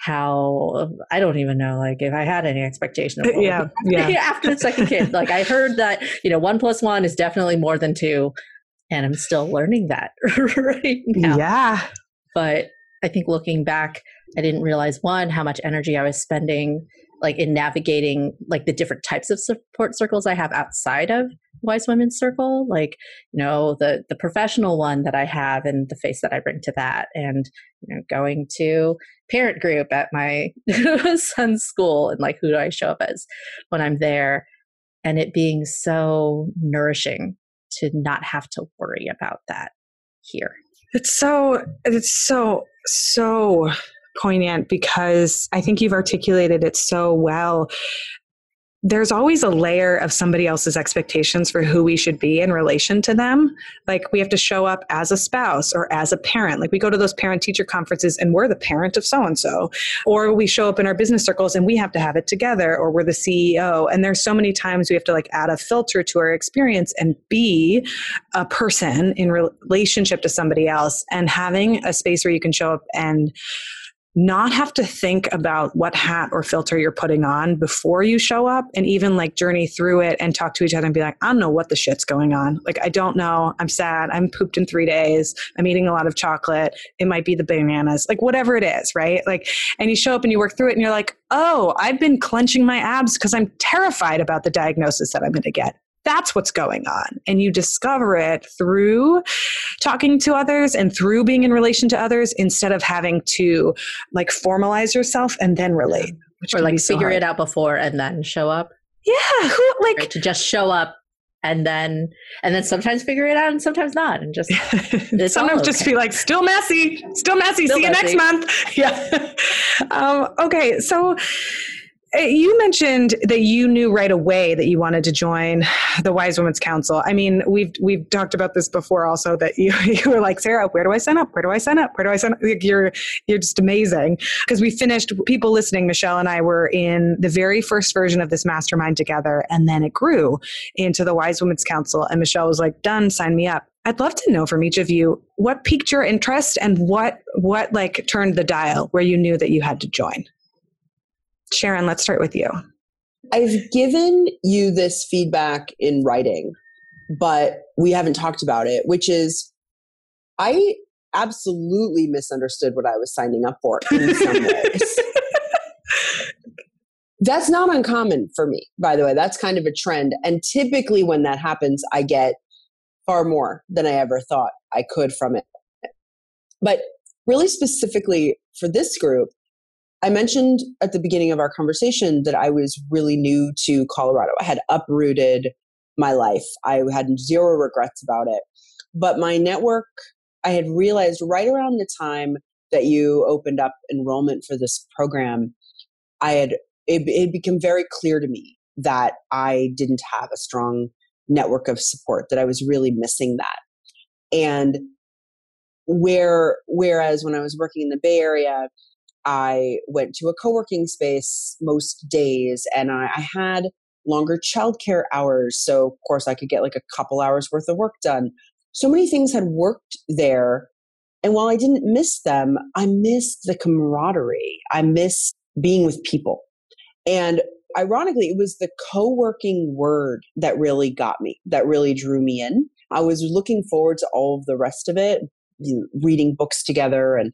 how I don't even know like if I had any expectation of uh, yeah, yeah. *laughs* after the second kid. *laughs* Like I heard that, you know, one plus one is definitely more than two. And I'm still learning that *laughs* right now. Yeah. But I think looking back, I didn't realize one, how much energy I was spending like in navigating like the different types of support circles I have outside of Wise Women's Circle, like you know the the professional one that I have and the face that I bring to that, and you know going to parent group at my *laughs* son's school and like who do I show up as when I'm there, and it being so nourishing to not have to worry about that here. It's so it's so so poignant because I think you've articulated it so well. There's always a layer of somebody else's expectations for who we should be in relation to them. Like we have to show up as a spouse or as a parent. Like we go to those parent teacher conferences and we're the parent of so and so. Or we show up in our business circles and we have to have it together or we're the CEO. And there's so many times we have to like add a filter to our experience and be a person in relationship to somebody else and having a space where you can show up and not have to think about what hat or filter you're putting on before you show up and even like journey through it and talk to each other and be like, I don't know what the shit's going on. Like, I don't know. I'm sad. I'm pooped in three days. I'm eating a lot of chocolate. It might be the bananas, like whatever it is, right? Like, and you show up and you work through it and you're like, oh, I've been clenching my abs because I'm terrified about the diagnosis that I'm going to get that's what's going on. And you discover it through talking to others and through being in relation to others instead of having to like formalize yourself and then relate. or like so figure hard. it out before and then show up. Yeah. Who like right, to just show up and then and then sometimes figure it out and sometimes not and just *laughs* sometimes just be like still messy still messy still see messy. you next month *laughs* yeah um, okay so Eh, you mentioned that you knew right away that you wanted to join the Wise Women's Council. I mean, we've we've talked about this before, also that *laughs* you you were like, Sarah, where do I sign up? Where do I sign up? Where do I sign up? Like you're you're just amazing because we finished. People listening, Michelle and I were in the very first version of this mastermind together, and then it grew into the Wise Women's Council. And Michelle was like, "Done, sign me up." I'd love to know from each of you what piqued your interest and what what like turned the dial where you knew that you had to join. Sharon, let's start with you. I've given you this feedback in writing, but we haven't talked about it, which is I absolutely misunderstood what I was signing up for in some *laughs* ways. That's not uncommon for me, by the way. That's kind of a trend. And typically, when that happens, I get far more than I ever thought I could from it. But really specifically for this group, I mentioned at the beginning of our conversation that I was really new to Colorado. I had uprooted my life. I had zero regrets about it. But my network, I had realized right around the time that you opened up enrollment for this program, I had it, it became very clear to me that I didn't have a strong network of support, that I was really missing that. And where whereas when I was working in the Bay Area, I went to a co working space most days and I, I had longer childcare hours. So, of course, I could get like a couple hours worth of work done. So many things had worked there. And while I didn't miss them, I missed the camaraderie. I missed being with people. And ironically, it was the co working word that really got me, that really drew me in. I was looking forward to all of the rest of it, reading books together and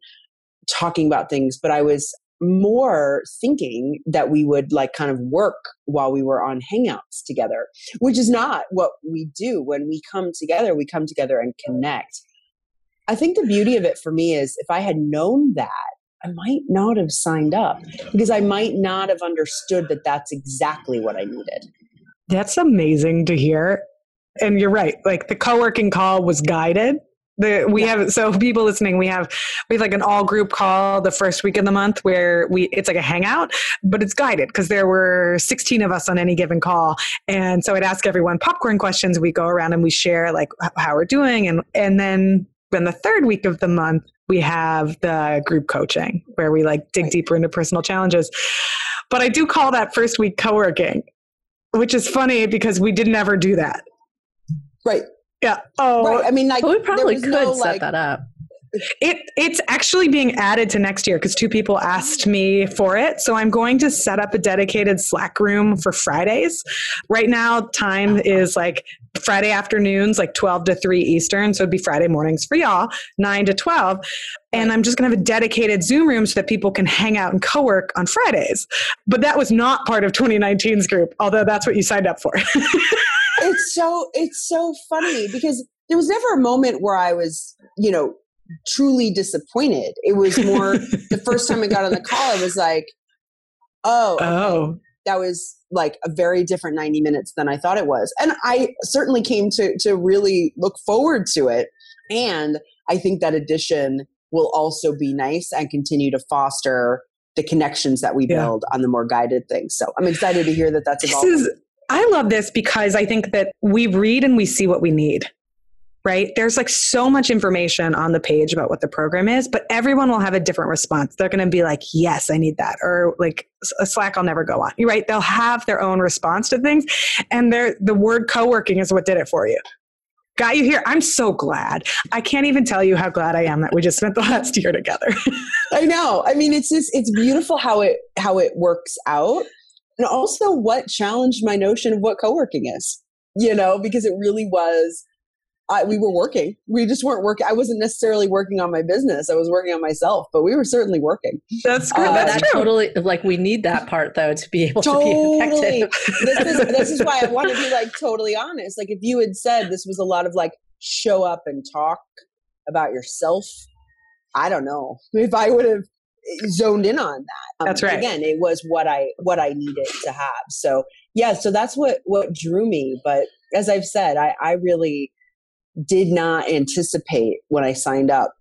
talking about things, but I was more thinking that we would like kind of work while we were on hangouts together, which is not what we do. When we come together, we come together and connect. I think the beauty of it for me is if I had known that, I might not have signed up because I might not have understood that that's exactly what I needed. That's amazing to hear. And you're right. Like the co working call was guided the, we yeah. have so people listening, we have we have like an all group call the first week of the month where we it's like a hangout, but it's guided because there were 16 of us on any given call, and so I'd ask everyone popcorn questions. We go around and we share like how we're doing, and and then then the third week of the month we have the group coaching where we like dig right. deeper into personal challenges. But I do call that first week co-working, which is funny because we didn't ever do that. Right. Yeah. Oh, right. I mean, like we probably could no, set like, that up. It it's actually being added to next year because two people asked me for it. So I'm going to set up a dedicated Slack room for Fridays. Right now, time is like Friday afternoons, like 12 to 3 Eastern. So it'd be Friday mornings for y'all, 9 to 12. And I'm just going to have a dedicated Zoom room so that people can hang out and co work on Fridays. But that was not part of 2019's group, although that's what you signed up for. *laughs* it's so it's so funny because there was never a moment where I was, you know, truly disappointed. It was more *laughs* the first time I got on the call, I was like, oh, okay. oh, that was like a very different 90 minutes than I thought it was. And I certainly came to to really look forward to it. And I think that addition will also be nice and continue to foster the connections that we build yeah. on the more guided things. So I'm excited to hear that that's evolving. This is, I love this because I think that we read and we see what we need right? There's like so much information on the page about what the program is, but everyone will have a different response. They're going to be like, yes, I need that. Or like a Slack I'll never go on, You right? They'll have their own response to things. And the word co-working is what did it for you. Got you here. I'm so glad. I can't even tell you how glad I am that we just spent the *laughs* last year together. I know. I mean, it's just, it's beautiful how it, how it works out. And also what challenged my notion of what co-working is, you know, because it really was I, we were working. We just weren't working. I wasn't necessarily working on my business. I was working on myself, but we were certainly working. That's good. Uh, That's true. totally like we need that part though to be able totally. to be effective. this, is, *laughs* this is why I want to be like totally honest. Like if you had said this was a lot of like show up and talk about yourself, I don't know if I would have zoned in on that. Um, that's right. Again, it was what I what I needed to have. So yeah, so that's what what drew me. But as I've said, I I really did not anticipate when I signed up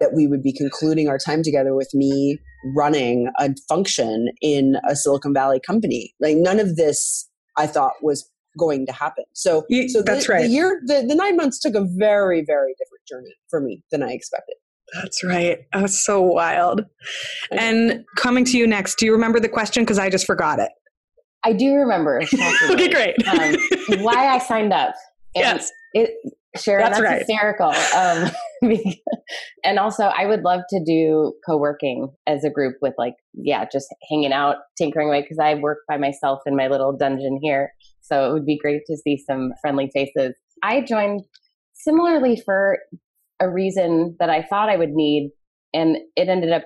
that we would be concluding our time together with me running a function in a Silicon Valley company. Like none of this I thought was going to happen. So, you, so that's right. The year, the, the nine months took a very, very different journey for me than I expected. That's right. That's so wild. And coming to you next, do you remember the question? Because I just forgot it. I do remember. *laughs* okay, great. um, why I signed up. And yes. It, Sharon, that's, that's right. hysterical. Um, *laughs* and also, I would love to do co-working as a group with like, yeah, just hanging out, tinkering away because I work by myself in my little dungeon here. So it would be great to see some friendly faces. I joined similarly for a reason that I thought I would need, and it ended up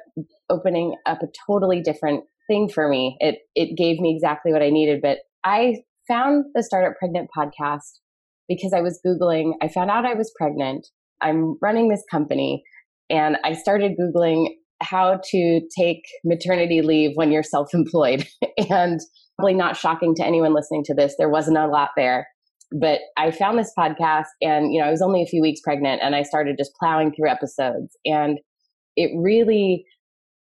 opening up a totally different thing for me. It it gave me exactly what I needed, but I found the Startup Pregnant podcast because I was Googling, I found out I was pregnant. I'm running this company and I started Googling how to take maternity leave when you're self employed. *laughs* and probably not shocking to anyone listening to this, there wasn't a lot there. But I found this podcast and, you know, I was only a few weeks pregnant and I started just plowing through episodes. And it really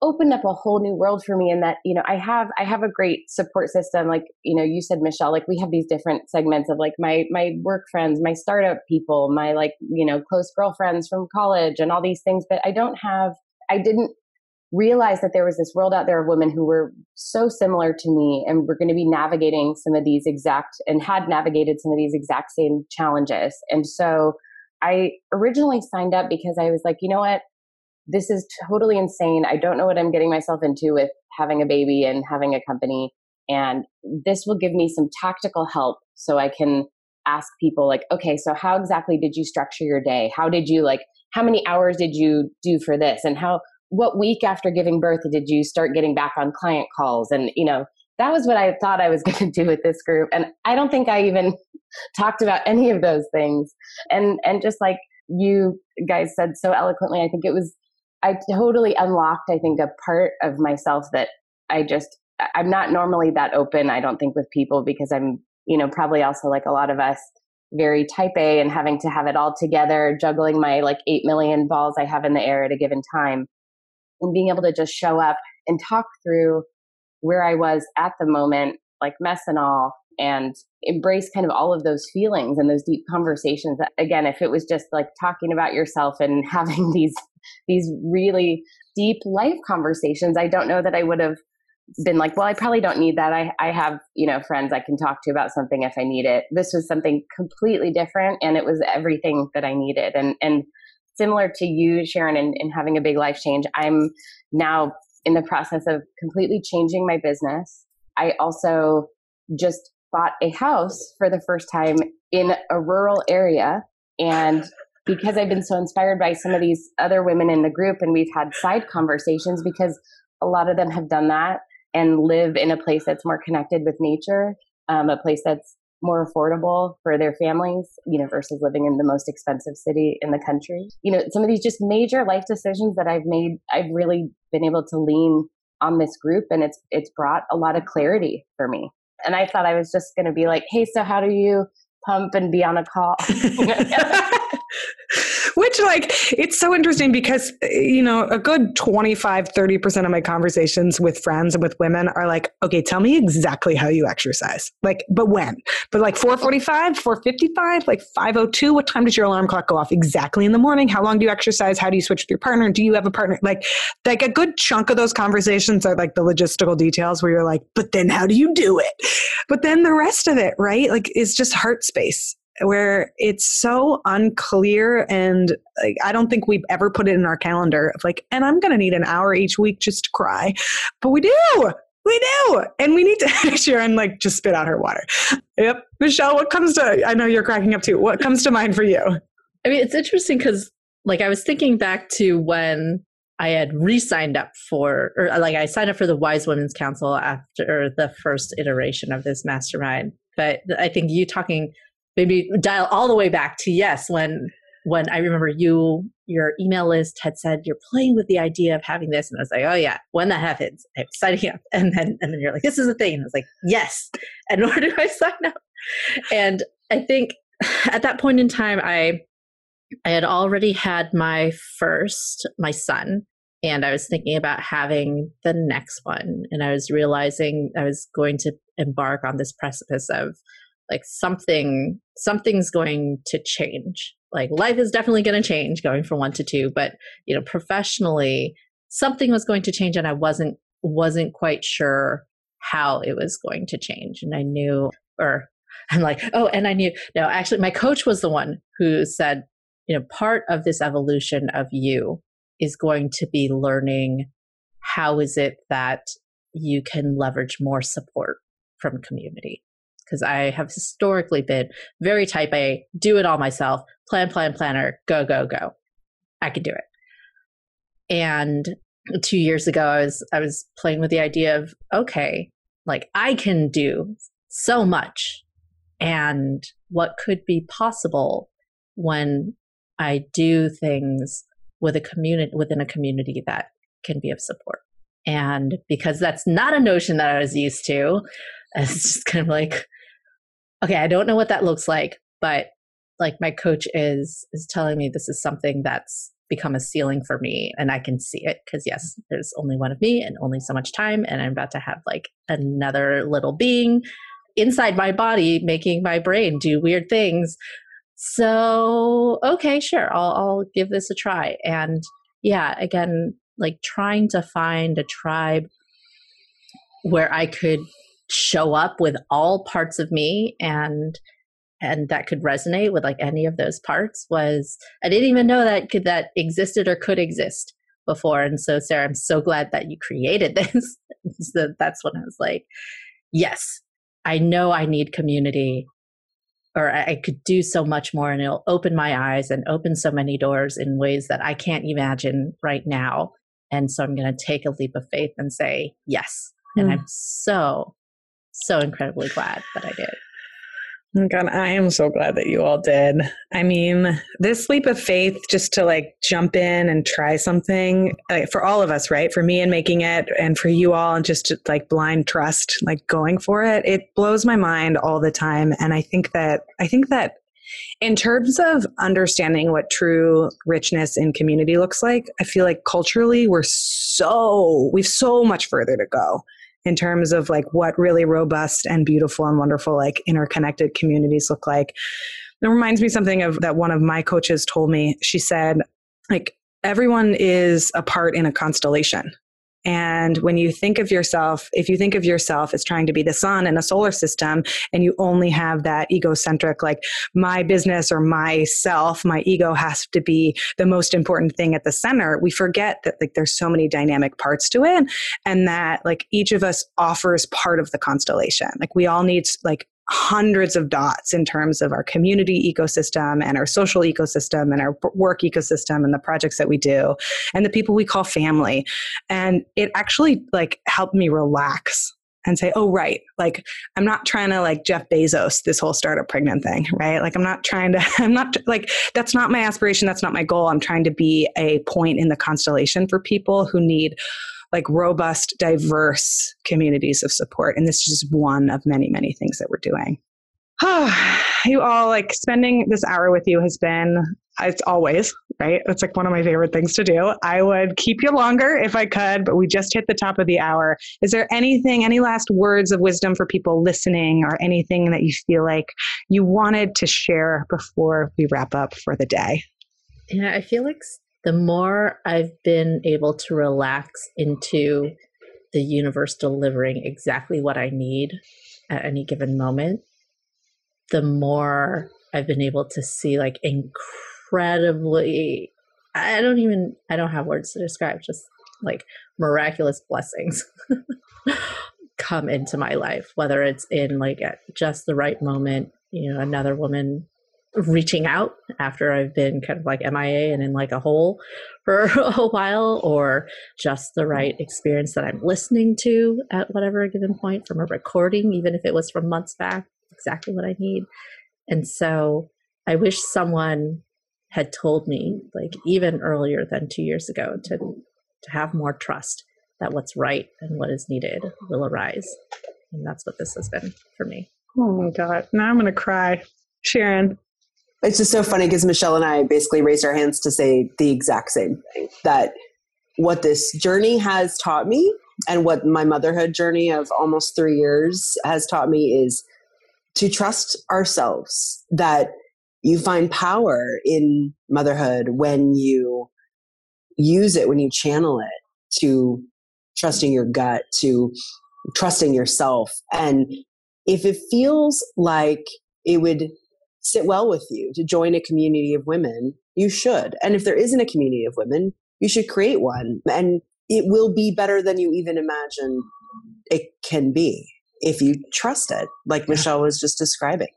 opened up a whole new world for me in that you know i have i have a great support system like you know you said michelle like we have these different segments of like my my work friends my startup people my like you know close girlfriends from college and all these things but i don't have i didn't realize that there was this world out there of women who were so similar to me and were going to be navigating some of these exact and had navigated some of these exact same challenges and so i originally signed up because i was like you know what this is totally insane. I don't know what I'm getting myself into with having a baby and having a company. And this will give me some tactical help so I can ask people, like, okay, so how exactly did you structure your day? How did you, like, how many hours did you do for this? And how, what week after giving birth did you start getting back on client calls? And, you know, that was what I thought I was *laughs* going to do with this group. And I don't think I even *laughs* talked about any of those things. And, and just like you guys said so eloquently, I think it was I totally unlocked, I think, a part of myself that I just, I'm not normally that open, I don't think, with people because I'm, you know, probably also like a lot of us, very type A and having to have it all together, juggling my like 8 million balls I have in the air at a given time, and being able to just show up and talk through where I was at the moment, like mess and all, and embrace kind of all of those feelings and those deep conversations. Again, if it was just like talking about yourself and *laughs* having these these really deep life conversations, I don't know that I would have been like, well, I probably don't need that. I, I have, you know, friends I can talk to about something if I need it. This was something completely different and it was everything that I needed. And, and similar to you, Sharon, in, in having a big life change, I'm now in the process of completely changing my business. I also just bought a house for the first time in a rural area. And because I've been so inspired by some of these other women in the group, and we've had side conversations because a lot of them have done that and live in a place that's more connected with nature, um, a place that's more affordable for their families, you know, versus living in the most expensive city in the country. You know, some of these just major life decisions that I've made, I've really been able to lean on this group and it's it's brought a lot of clarity for me. And I thought I was just going to be like, "Hey, so how do you pump and be on a call?" *laughs* *laughs* *laughs* Which, like, it's so interesting because, you know, a good 25, 30% of my conversations with friends and with women are like, okay, tell me exactly how you exercise. Like, but when? But like 445, 455, like 502, what time does your alarm clock go off exactly in the morning? How long do you exercise? How do you switch with your partner? Do you have a partner? Like, like a good chunk of those conversations are like the logistical details where you're like, but then how do you do it? But then the rest of it, right? Like, is just heart space where it's so unclear and like, I don't think we've ever put it in our calendar of like, and I'm going to need an hour each week just to cry. But we do. We do. And we need to, *laughs* Sharon, like, just spit out her water. Yep. Michelle, what comes to, I know you're cracking up too. What comes to mind for you? I mean, it's interesting because, like, I was thinking back to when I had re signed up for, or uh, like, I signed up for the Wise Women's Council after the first iteration of this mastermind. But I think you talking maybe dial all the way back to yes when when I remember you your email list had said you're playing with the idea of having this and I was like oh yeah when that happens I'm signing up. And then and then you're like this is a thing and I was like yes. *laughs* And where do I sign up? And I think at that point in time I I had already had my first my son and I was thinking about having the next one and I was realizing I was going to embark on this precipice of like something something's going to change. Like life is definitely going to change going from one to two but you know professionally something was going to change and i wasn't wasn't quite sure how it was going to change. And i knew or *laughs* i'm like oh and i knew no actually my coach was the one who said you know part of this evolution of you is going to be learning how is it that you can leverage more support from community because I have historically been very type A, do it all myself, plan, plan, planner, go, go, go. I can do it. And two years ago, I was I was playing with the idea of okay, like I can do so much, and what could be possible when I do things with a community within a community that can be of support. And because that's not a notion that I was used to, *laughs* it's just kind of like, okay, I don't know what that looks like, but like my coach is is telling me this is something that's become a ceiling for me and I can see it because yes, there's only one of me and only so much time and I'm about to have like another little being inside my body making my brain do weird things. So, okay, sure. I'll I'll give this a try. And yeah, again, like trying to find a tribe where I could show up with all parts of me and and that could resonate with like any of those parts was I didn't even know that could that existed or could exist before. And so Sarah, I'm so glad that you created *laughs* this. so that's when I was like, yes, I know I need community or I could do so much more and it'll open my eyes and open so many doors in ways that I can't imagine right now. And so I'm going to take a leap of faith and say yes. Mm. And hmm. I'm so so incredibly glad that I did. Oh God, I am so glad that you all did. I mean, this leap of faith just to like jump in and try something like, for all of us, right? For me and making it, and for you all, and just like blind trust, like going for it. It blows my mind all the time. And I think that, I think that in terms of understanding what true richness in community looks like, I feel like culturally we're so, we've so much further to go in terms of like what really robust and beautiful and wonderful like interconnected communities look like. It reminds me something of that one of my coaches told me. She said like everyone is a part in a constellation And when you think of yourself, if you think of yourself as trying to be the sun in a solar system and you only have that egocentric, like my business or myself, my ego has to be the most important thing at the center, we forget that like there's so many dynamic parts to it and that like each of us offers part of the constellation. Like we all need like hundreds of dots in terms of our community ecosystem and our social ecosystem and our work ecosystem and the projects that we do and the people we call family. And it actually like helped me relax and say oh right like i'm not trying to like jeff bezos this whole startup pregnant thing right? Like i'm not trying to *laughs* i'm not like that's not my aspiration that's not my goal. I'm trying to be a point in the constellation for people who need like robust, diverse communities of support. And this is just one of many, many things that we're doing. *sighs* you all like spending this hour with you has been it's always right it's like one of my favorite things to do i would keep you longer if i could but we just hit the top of the hour is there anything any last words of wisdom for people listening or anything that you feel like you wanted to share before we wrap up for the day yeah i feel like the more I've been able to relax into the universe delivering exactly what I need at any given moment, the more I've been able to see like incredibly, I don't even, I don't have words to describe, just like miraculous blessings *laughs* come into my life, whether it's in like at just the right moment, you know, another woman reaching out after I've been kind of like MIA and in like a hole *laughs* for a while, or just the right experience that I'm listening to at whatever given point from a recording, even if it was from months back, exactly what I need. And so I wish someone had told me, like even earlier than two years ago, to to have more trust that what's right and what is needed will arise. And that's what this has been for me. Oh my God. Now I'm going to cry. Sharon, it's just so funny because Michelle and I basically raised our hands to say the exact same thing that what this journey has taught me and what my motherhood journey of almost three years has taught me is to trust ourselves that you find power in motherhood when you use it, when you channel it to trusting your gut, to trusting yourself. And if it feels like it would sit well with you to join a community of women, you should. And if there isn't a community of women, you should create one. And it will be better than you even imagine it can be if you trust it, like Michelle was just describing.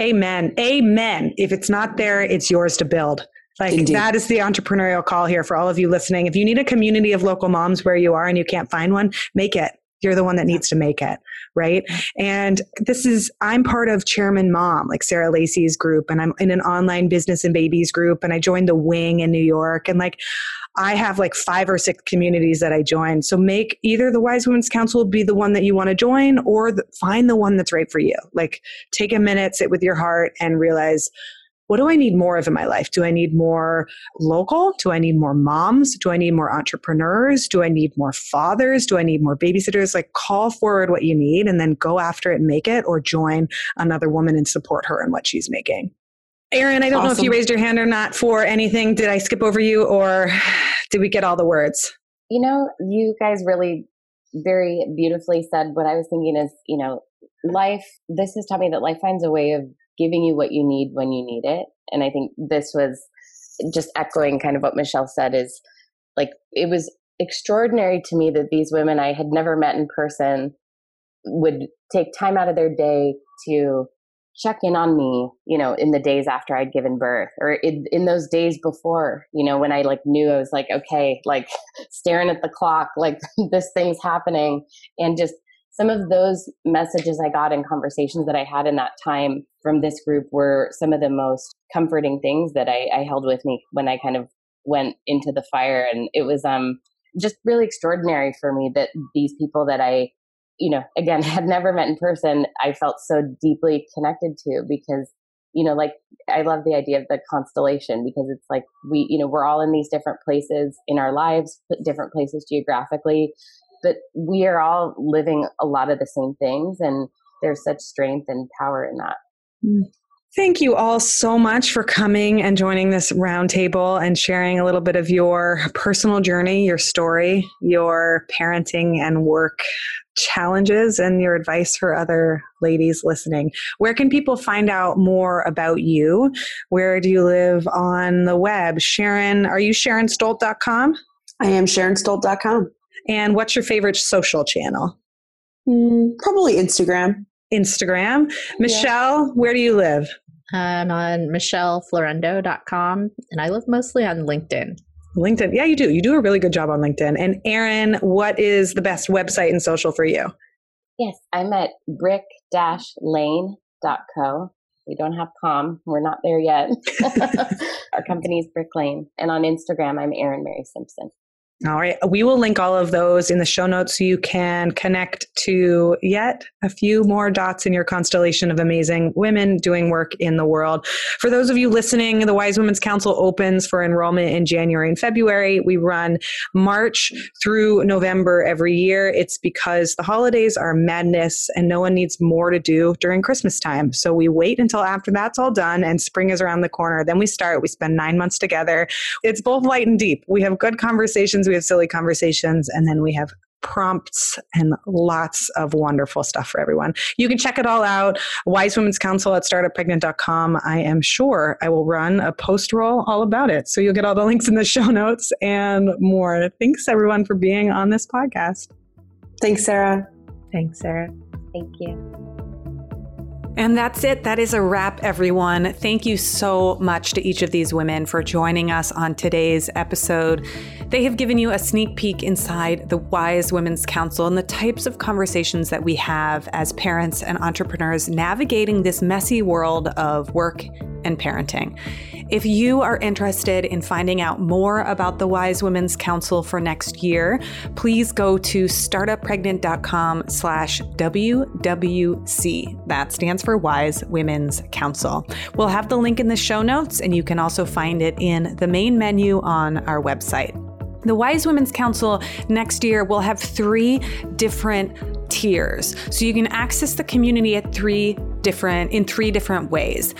Amen. Amen. If it's not there, it's yours to build. Like Indeed. that is the entrepreneurial call here for all of you listening. If you need a community of local moms where you are and you can't find one, make it. You're the one that needs to make it, right? And this is, I'm part of Chairman Mom, like Sarah Lacy's group, and I'm in an online business and babies group, and I joined the Wing in New York. And like, I have like five or six communities that I join. So make either the Wise Women's Council be the one that you want to join or the, find the one that's right for you. Like, take a minute, sit with your heart, and realize what do I need more of in my life? Do I need more local? Do I need more moms? Do I need more entrepreneurs? Do I need more fathers? Do I need more babysitters? Like call forward what you need and then go after it and make it or join another woman and support her in what she's making. Erin, I don't awesome. know if you raised your hand or not for anything. Did I skip over you or did we get all the words? You know, you guys really very beautifully said what I was thinking is, you know, life, this has taught me that life finds a way of giving you what you need when you need it. And I think this was just echoing kind of what Michelle said is like, it was extraordinary to me that these women I had never met in person would take time out of their day to check in on me, you know, in the days after I'd given birth or in, in those days before, you know, when I like knew I was like, okay, like *laughs* staring at the clock, like *laughs* this thing's happening and just some of those messages I got in conversations that I had in that time from this group were some of the most comforting things that I, I held with me when I kind of went into the fire. And it was um, just really extraordinary for me that these people that I, you know, again, *laughs* had never met in person, I felt so deeply connected to because you know like i love the idea of the constellation because it's like we you know we're all in these different places in our lives different places geographically but we are all living a lot of the same things and there's such strength and power in that mm. Thank you all so much for coming and joining this roundtable and sharing a little bit of your personal journey, your story, your parenting and work challenges, and your advice for other ladies listening. Where can people find out more about you? Where do you live on the web? Sharon, are you SharonStolt.com? I am SharonStolt.com. And what's your favorite social channel? Mm, probably Instagram. Instagram. Michelle, yeah. where do you live? I'm on michelleflorendo.com and I live mostly on LinkedIn. LinkedIn. Yeah, you do. You do a really good job on LinkedIn. And Erin, what is the best website and social for you? Yes, I'm at brick-lane.co. We don't have com. We're not there yet. *laughs* *laughs* Our company is Brick Lane. And on Instagram, I'm Erin Mary Simpson. All right. We will link all of those in the show notes so you can connect to yet a few more dots in your constellation of amazing women doing work in the world. For those of you listening, the Wise Women's Council opens for enrollment in January and February. We run March through November every year. It's because the holidays are madness and no one needs more to do during Christmas time. So we wait until after that's all done and spring is around the corner. Then we start. We spend nine months together. It's both light and deep. We have good conversations we have silly conversations, and then we have prompts and lots of wonderful stuff for everyone. You can check it all out. Wise Women's Council at startuppregnant.com. I am sure I will run a post roll all about it. So you'll get all the links in the show notes and more. Thanks everyone for being on this podcast. Thanks, Sarah. Thanks, Sarah. Thank you. And that's it. That is a wrap, everyone. Thank you so much to each of these women for joining us on today's episode. They have given you a sneak peek inside the Wise Women's Council and the types of conversations that we have as parents and entrepreneurs navigating this messy world of work and parenting. If you are interested in finding out more about the Wise Women's Council for next year, please go to startuppregnant.com slash WWC. That stands for Wise Women's Council. We'll have the link in the show notes, and you can also find it in the main menu on our website. The Wise Women's Council next year will have three different tiers. So you can access the community at three different in three different ways.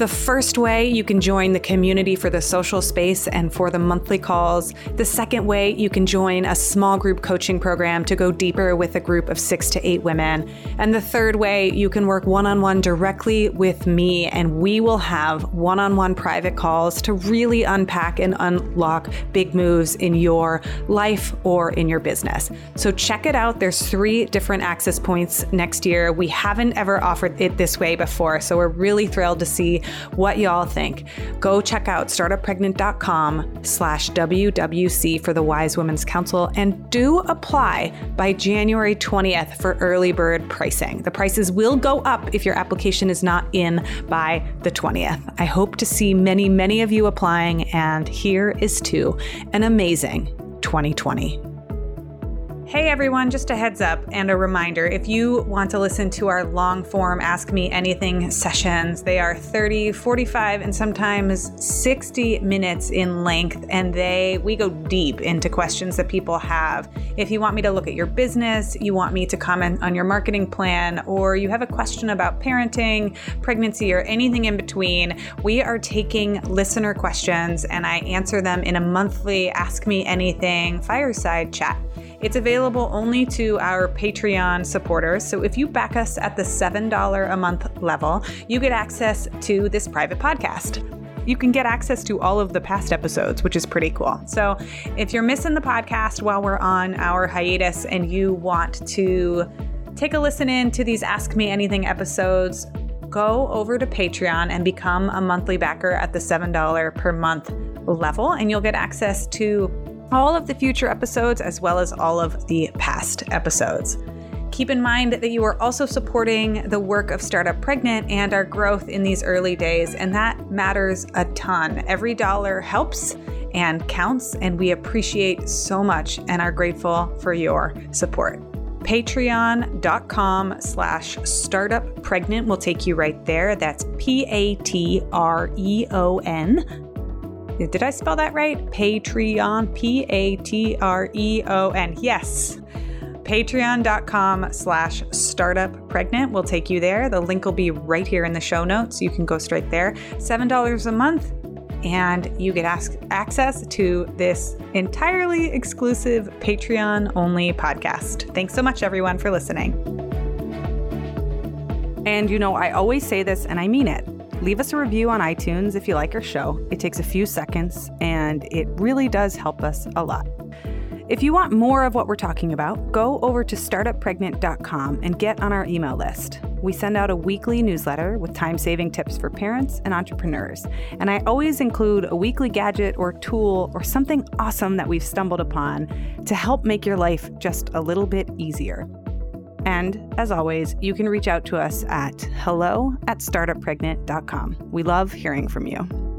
The first way you can join the community for the social space and for the monthly calls. The second way you can join a small group coaching program to go deeper with a group of six to eight women. And the third way you can work one on one directly with me, and we will have one on one private calls to really unpack and unlock big moves in your life or in your business. So check it out. There's three different access points next year. We haven't ever offered it this way before, so we're really thrilled to see what y'all think. Go check out startuppregnant.com slash WWC for the Wise Women's Council and do apply by January 20th for early bird pricing. The prices will go up if your application is not in by the 20th. I hope to see many, many of you applying, and here is to an amazing 2020. Hey everyone, just a heads up and a reminder if you want to listen to our long form Ask Me Anything sessions, they are 30, 45, and sometimes 60 minutes in length, and they we go deep into questions that people have. If you want me to look at your business, you want me to comment on your marketing plan, or you have a question about parenting, pregnancy, or anything in between, we are taking listener questions and I answer them in a monthly Ask Me Anything fireside chat. It's available only to our Patreon supporters. So if you back us at the $7 a month level, you get access to this private podcast you can get access to all of the past episodes, which is pretty cool. So, if you're missing the podcast while we're on our hiatus and you want to take a listen in to these Ask Me Anything episodes, go over to Patreon and become a monthly backer at the $7 per month level, and you'll get access to all of the future episodes as well as all of the past episodes. Keep in mind that you are also supporting the work of Startup Pregnant and our growth in these early days, and that matters a ton. Every dollar helps and counts, and we appreciate so much and are grateful for your support. Patreon.com slash startup pregnant will take you right there. That's P A T R E O N did I spell that right? Patreon, P A T R E O N. Yes. patreon.com slash startup pregnant will take you there. The link will be right here in the show notes. You can go straight there. $7 a month and you get ask, access to this entirely exclusive Patreon only podcast. Thanks so much, everyone, for listening. And you know, I always say this and I mean it. Leave us a review on iTunes if you like our show. It takes a few seconds and it really does help us a lot. If you want more of what we're talking about, go over to startuppregnant.com and get on our email list. We send out a weekly newsletter with time saving tips for parents and entrepreneurs. And I always include a weekly gadget or tool or something awesome that we've stumbled upon to help make your life just a little bit easier. And as always, you can reach out to us at hello at startuppregnant.com. We love hearing from you.